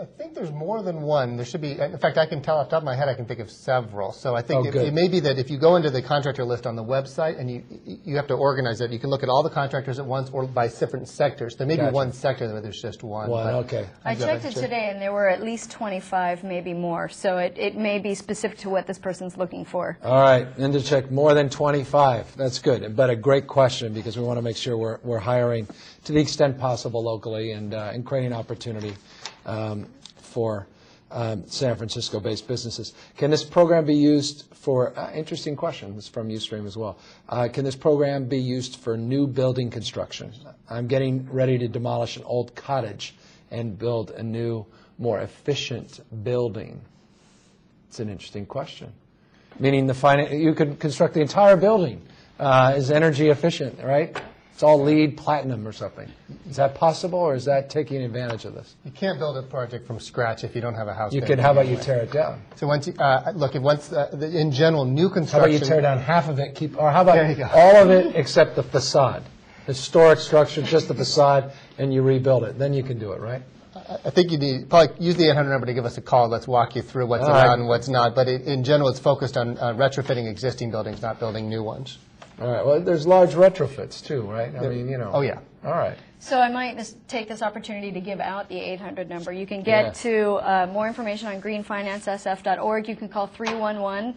I think there's more than one. There should be, in fact, I can tell off the top of my head, I can think of several. So I think Oh, it, it may be that if you go into the contractor list on the website and you, you have to organize it, you can look at all the contractors at once or by different sectors. There may Gotcha. be one sector where there's just one. One. Okay. I checked it today, and there were at least 25, maybe more. So it, it may be specific to what this person's looking for. All right, Ninja Chick, more than 25. That's good, but a great question because we want to make sure we're, we're hiring to the extent possible locally and, uh, and creating opportunity um, for um, San Francisco-based businesses. Can this program be used for, uh, interesting question, this is from Ustream as well. Uh, Can this program be used for new building construction? I'm getting ready to demolish an old cottage and build a new, more efficient building. It's an interesting question. Meaning the you could construct the entire building uh, as energy efficient, right? It's all LEED platinum or something. Is that possible, or is that taking advantage of this? You can't build a project from scratch if you don't have a house. You could. How about you tear it down? So once you, uh, look, if once, uh, the- in general, new construction. How about you tear down half of it, keep, or how about There you go. all of it except the facade? Historic structure, just the facade, and you rebuild it. Then you can do it, right? I think you need, probably use the 800 number to give us a call. Let's walk you through what's All right. and what's not. But in, in general, it's focused on uh, retrofitting existing buildings, not building new ones. All right. Well, there's large retrofits too, right? I mean, you know. Oh, yeah. All right. So I might just take this opportunity to give out the 800 number. You can get Yeah. to uh, more information on greenfinancesf.org. You can call 311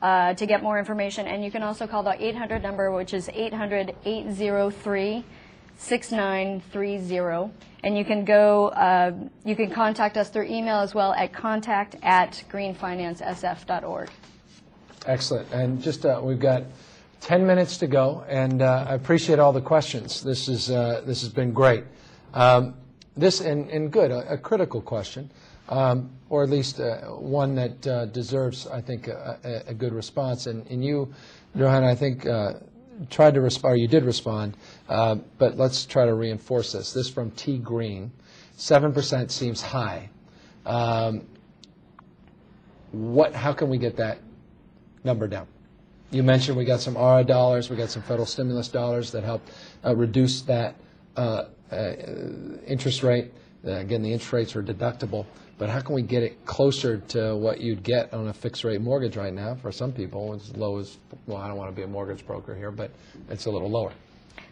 uh, to get more information, and you can also call the 800 number, which is 800-803-6930. And you can go, uh, you can contact us through email as well at contact at greenfinancesf.org. Excellent. And just, uh, we've got 10 minutes to go, and uh, I appreciate all the questions. This is, uh, this has been great. Um, This, and, and good, a, a critical question, um, or at least uh, one that uh, deserves, I think, a, a, a good response. And, and you, Johanna, I think, uh, tried to respond, or you did respond, uh, but let's try to reinforce this. This from T. Green, 7% seems high. Um, What, how can we get that number down? You mentioned we got some ARA dollars, we got some federal stimulus dollars that help uh, reduce that uh, uh, interest rate. Uh, Again, the interest rates are deductible, but how can we get it closer to what you'd get on a fixed-rate mortgage right now? For some people, it's as low as, well, I don't want to be a mortgage broker here, but it's a little lower.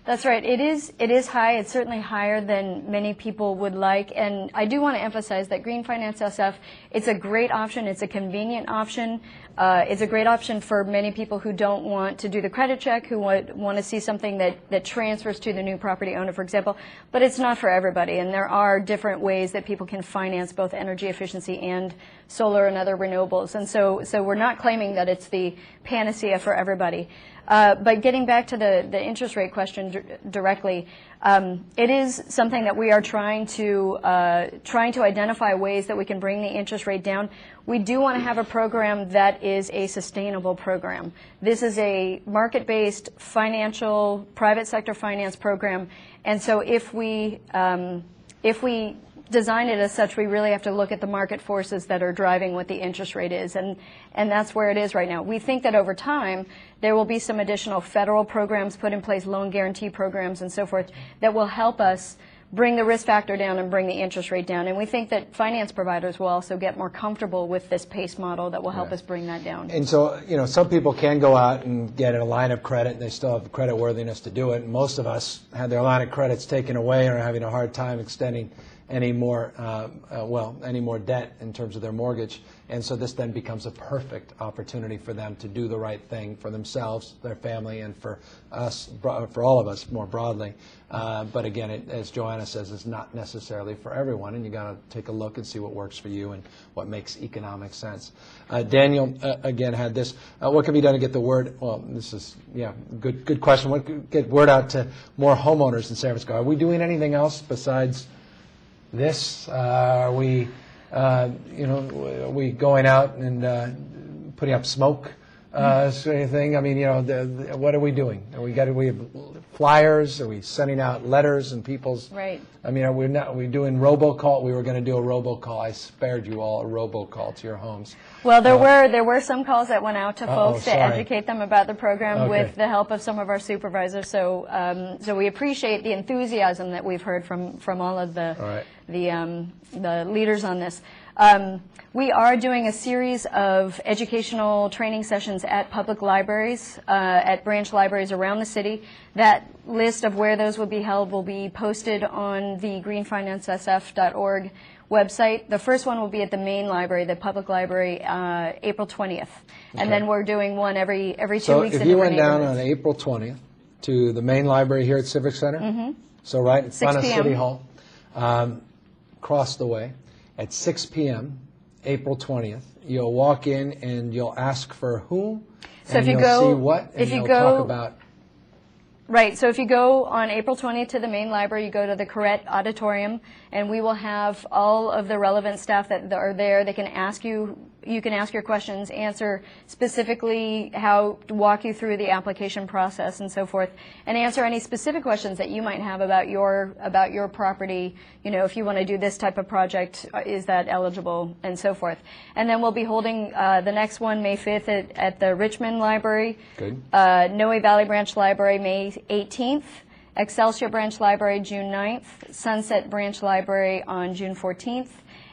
That's right. It is. It is high. It's certainly higher than many people would like. And I do want to emphasize that Green Finance SF. It's a great option. It's a convenient option. Uh, it's a great option for many people who don't want to do the credit check, who want, want to see something that, that transfers to the new property owner, for example. But it's not for everybody. And there are different ways that people can finance both energy efficiency and solar and other renewables. And so, so we're not claiming that it's the panacea for everybody. Uh, but getting back to the, the interest rate question d- directly, um, it is something that we are trying to uh, trying to identify ways that we can bring the interest rate down. We do want to have a program that is a sustainable program. This is a market-based financial private sector finance program, and so if we um, if we design it as such, we really have to look at the market forces that are driving what the interest rate is, and, and that's where it is right now. We think that over time, there will be some additional federal programs put in place, loan guarantee programs and so forth, that will help us bring the risk factor down and bring the interest rate down. And we think that finance providers will also get more comfortable with this PACE model that will help us bring that down. And so, you know, some people can go out and get a line of credit, and they still have the credit worthiness to do it. And most of us had their line of credits taken away and are having a hard time extending any more, uh, uh, well, any more debt in terms of their mortgage. And so this then becomes a perfect opportunity for them to do the right thing for themselves, their family, and for us, for all of us more broadly. Uh, But again, it- as Johanna says, it's not necessarily for everyone, and you got to take a look and see what works for you and what makes economic sense. Uh, Daniel, uh, again, had this, uh, what can be done to get the word, well, this is, yeah, good, good question. What get word out to more homeowners in San Francisco? Are we doing anything else besides this? Uh, Are we, uh, you know, are we going out and uh, putting up smoke, uh, sort of thing? I mean, you know, the- the- what are we doing? We got, we have flyers? Are we sending out letters and people's? Right. I mean, are we not, are we doing robocall? We were going to do a robocall. I spared you all a robocall to your homes. Well, there were there were some calls that went out to folks to educate them about the program Okay. with the help of some of our supervisors. So um, so we appreciate the enthusiasm that we've heard from from all of the All right. the um, the leaders on this. Um, we are doing a series of educational training sessions at public libraries, uh, at branch libraries around the city. That list of where those will be held will be posted on the greenfinancesf.org website. The first one will be at the main library, the public library, uh, April 20th. And then we're doing one every every two So weeks if in you went down on. April 20th to the main library here at Civic Center, so right in 6 front of City Hall, um, across the way, at 6 p.m., April 20th, you'll walk in and you'll ask for whom, So and if you you'll go- see what, and if you you'll go- talk about. Right. So if you go on April 20th to the main library, you go to the Koret Auditorium, and we will have all of the relevant staff that are there. They can ask you. You can ask your questions, answer specifically how walk you through the application process and so forth, and answer any specific questions that you might have about your about your property. You know, if you want to do this type of project, uh, is that eligible, and so forth. And then we'll be holding uh, the next one May 5th at, at the Richmond Library Good. uh, Noe Valley Branch Library, May 18th. Excelsior Branch Library, June 9th. Sunset Branch Library on June 14th.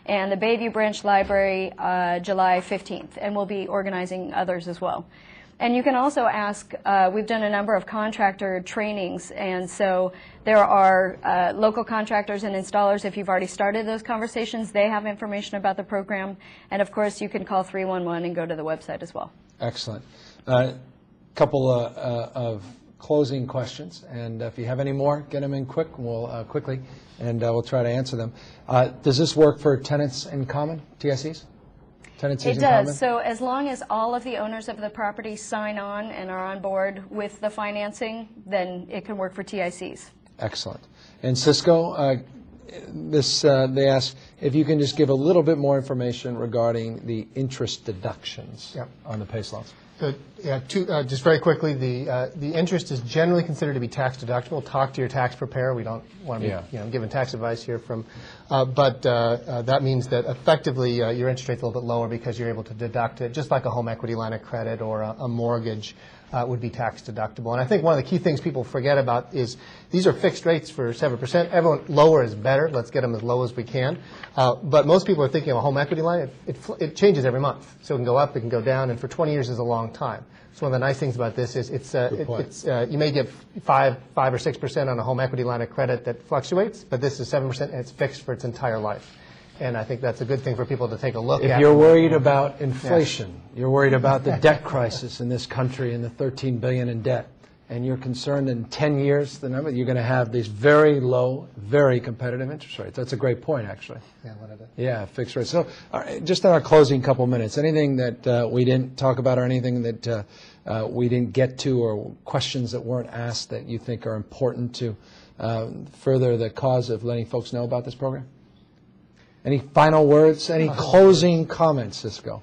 And the Bayview Branch Library, uh, July 15th. And we'll be organizing others as well. And you can also ask, uh, we've done a number of contractor trainings, and so there are uh, local contractors and installers. If you've already started those conversations, they have information about the program. And of course, you can call 311 and go to the website as well. Excellent. A couple uh, uh, of closing questions, and if you have any more, get them in quick, we'll, uh, quickly, and uh, we'll try to answer them. Uh, Does this work for tenants in common, TSEs? Tenancies It in common? does. So as long as all of the owners of the property sign on and are on board with the financing, then it can work for TICs. Excellent. And Cisco, uh, this, uh, they ask if you can just give a little bit more information regarding the interest deductions Yep. on the PACE loans. Uh, Yeah, two, uh, just very quickly, the, uh, the interest is generally considered to be tax deductible. Talk to your tax preparer. We don't want to be, Yeah. you know, giving tax advice here from, uh, but uh, uh, that means that effectively uh, your interest rate's a little bit lower because you're able to deduct it, just like a home equity line of credit or a a mortgage uh, would be tax deductible. And I think one of the key things people forget about is these are fixed rates for 7%. Everyone, lower is better. Let's get them as low as we can. Uh, But most people are thinking of a home equity line, it- it it changes every month. So it can go up, it can go down, and for 20 years is a long time. So one of the nice things about this is it's, uh, it- it's, uh, you may get five, five or 6% on a home equity line of credit that fluctuates, but this is 7% and it's fixed for its entire life. And I think that's a good thing for people to take a look at. If you're worried about inflation, you're worried about the debt crisis in this country and the 13 billion in debt, and you're concerned in 10 years, the number, you're going to have these very low, very competitive interest rates. That's a great point, actually. Yeah, one of the- Yeah, fixed rates. So, all right, just in our closing couple minutes, anything that uh, we didn't talk about or anything that uh, uh, we didn't get to or questions that weren't asked that you think are important to uh, further the cause of letting folks know about this program? Any final words? Any closing comments, Cisco?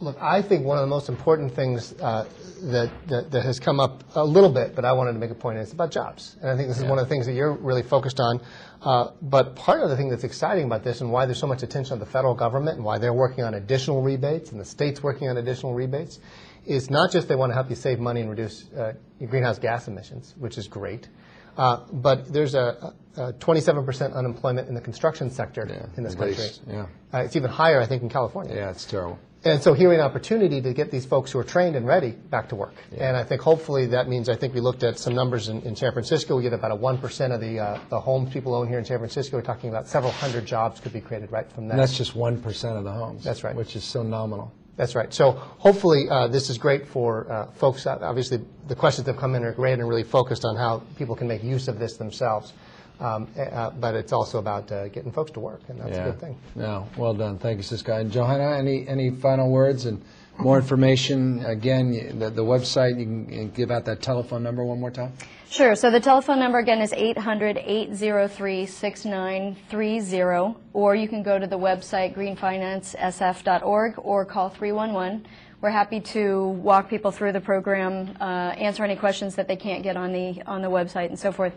Look, I think one of the most important things uh, that, that, that has come up a little bit, but I wanted to make a point, is about jobs. And I think this is one of the things that you're really focused on. Uh, but part of the thing that's exciting about this and why there's so much attention on the federal government and why they're working on additional rebates and the state's working on additional rebates is not just they want to help you save money and reduce uh, your greenhouse gas emissions, which is great, uh, but there's a, a 27% unemployment in the construction sector in this country. Yeah. Uh, it's even higher, I think, in California. Yeah, it's terrible. And so here we have an opportunity to get these folks who are trained and ready back to work. And I think hopefully that means, I think we looked at some numbers in, in San Francisco. We get about a 1% of the, uh, the homes people own here in San Francisco. We're talking about several hundred jobs could be created right from that. And that's just 1% of the homes. That's right. Which is so nominal. That's right. So hopefully, uh, this is great for uh, folks. Obviously, the questions that have come in are great and really focused on how people can make use of this themselves. Um, uh, But it's also about uh, getting folks to work, and that's a good thing. No, well done. Thank you, Cisco. And Johanna, any, any final words and more information? Again, the, the website, you can you can give out that telephone number one more time? Sure. So the telephone number again is 800-803-6930, or you can go to the website greenfinancesf.org or call 311. We're happy to walk people through the program, uh, answer any questions that they can't get on the on the website and so forth.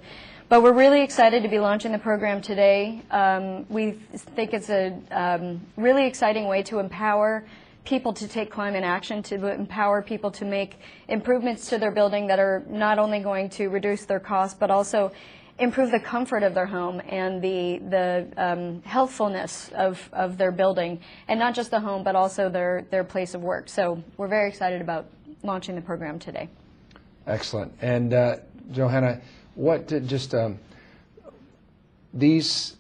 But we're really excited to be launching the program today. Um, we think it's a um, really exciting way to empower people to take climate action, to empower people to make improvements to their building that are not only going to reduce their costs, but also improve the comfort of their home and the, the um, healthfulness of, of their building, and not just the home, but also their, their place of work. So we're very excited about launching the program today. Excellent. And uh, Johanna, what did just um, these?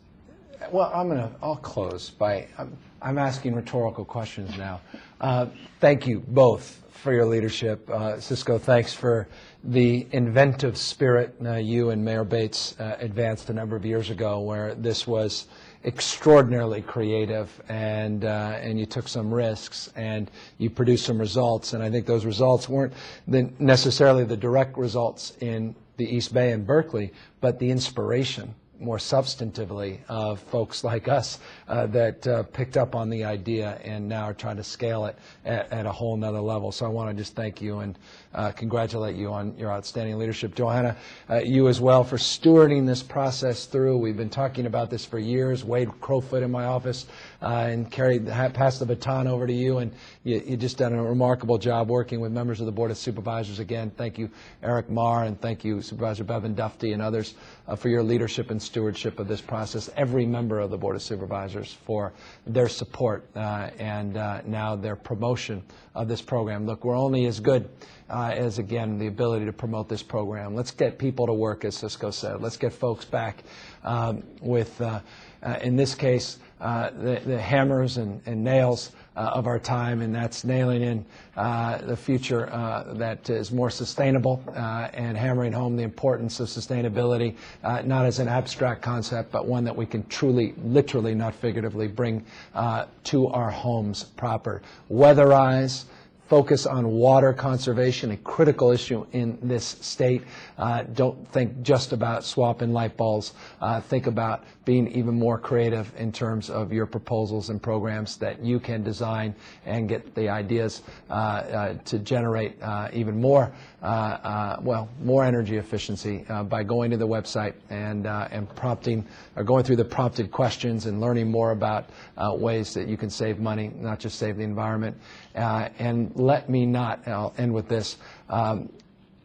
Well, I'm gonna. I'll close by. I'm, I'm asking rhetorical questions now. Uh, thank you both for your leadership, uh, Cisco. Thanks for the inventive spirit uh, you and Mayor Bates uh, advanced a number of years ago, where this was extraordinarily creative and uh, and you took some risks and you produced some results and I think those results weren't the, necessarily the direct results in the East Bay and Berkeley, but the inspiration more substantively of folks like us uh, that uh, picked up on the idea and now are trying to scale it at, at a whole nother level. So I want to just thank you and uh, congratulate you on your outstanding leadership. Johanna, uh, you as well for stewarding this process through. We've been talking about this for years. Wade Crowfoot in my office uh, and carried passed the baton over to you, and you, you just done a remarkable job working with members of the Board of Supervisors. Again, thank you, Eric Mar, and thank you, Supervisor Bevan Dufty and others uh, for your leadership and stewardship of this process. Every member of the Board of Supervisors for their support uh, and uh, now their promotion of this program. Look, we're only as good uh, as, again, the ability to promote this program. Let's get people to work, as Cisco said. Let's get folks back um, with, in this case, the, the hammers and, and nails of our time, and that's nailing in uh, the future uh, that is more sustainable uh, and hammering home the importance of sustainability, uh, not as an abstract concept, but one that we can truly, literally, not figuratively, bring uh, to our homes proper. Weatherize, focus on water conservation, a critical issue in this state. Uh, don't think just about swapping light bulbs. Uh, think about being even more creative in terms of your proposals and programs that you can design and get the ideas uh, uh, to generate uh, even more, uh, uh, well, more energy efficiency uh, by going to the website and, and prompting, or going through the prompted questions and learning more about ways that you can save money, not just save the environment. And let me not, I'll end with this, um,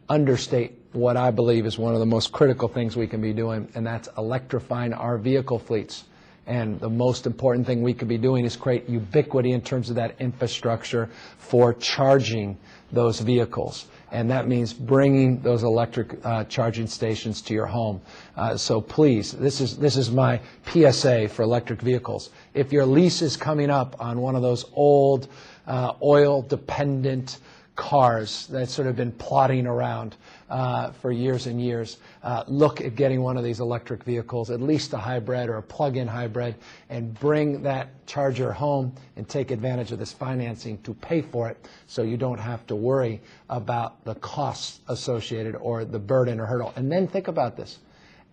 understate what I believe is one of the most critical things we can be doing, and that's electrifying our vehicle fleets. And the most important thing we could be doing is create ubiquity in terms of that infrastructure for charging those vehicles. And that means bringing those electric uh, charging stations to your home. Uh, so please, this is, this is my PSA for electric vehicles. If your lease is coming up on one of those old uh, oil-dependent cars that's sort of been plodding around uh, for years and years, uh, look at getting one of these electric vehicles, at least a hybrid or a plug-in hybrid, and bring that charger home and take advantage of this financing to pay for it so you don't have to worry about the costs associated or the burden or hurdle. And then think about this.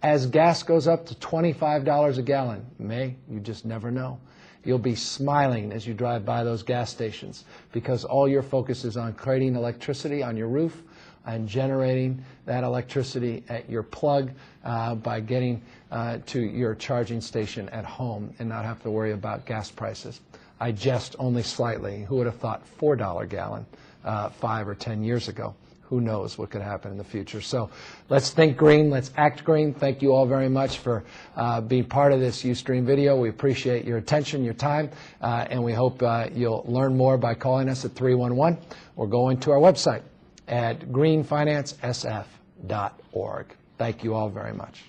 As gas goes up to $25 a gallon, May, you just never know. You'll be smiling as you drive by those gas stations because all your focus is on creating electricity on your roof and generating that electricity at your plug uh, by getting uh, to your charging station at home and not have to worry about gas prices. I jest only slightly. Who would have thought $4 gallon uh, five or 10 years ago? who knows what could happen in the future. So let's think green, let's act green. Thank you all very much for uh, being part of this Ustream video. We appreciate your attention, your time, uh, and we hope uh, you'll learn more by calling us at 311 or going to our website at greenfinancesf.org. Thank you all very much.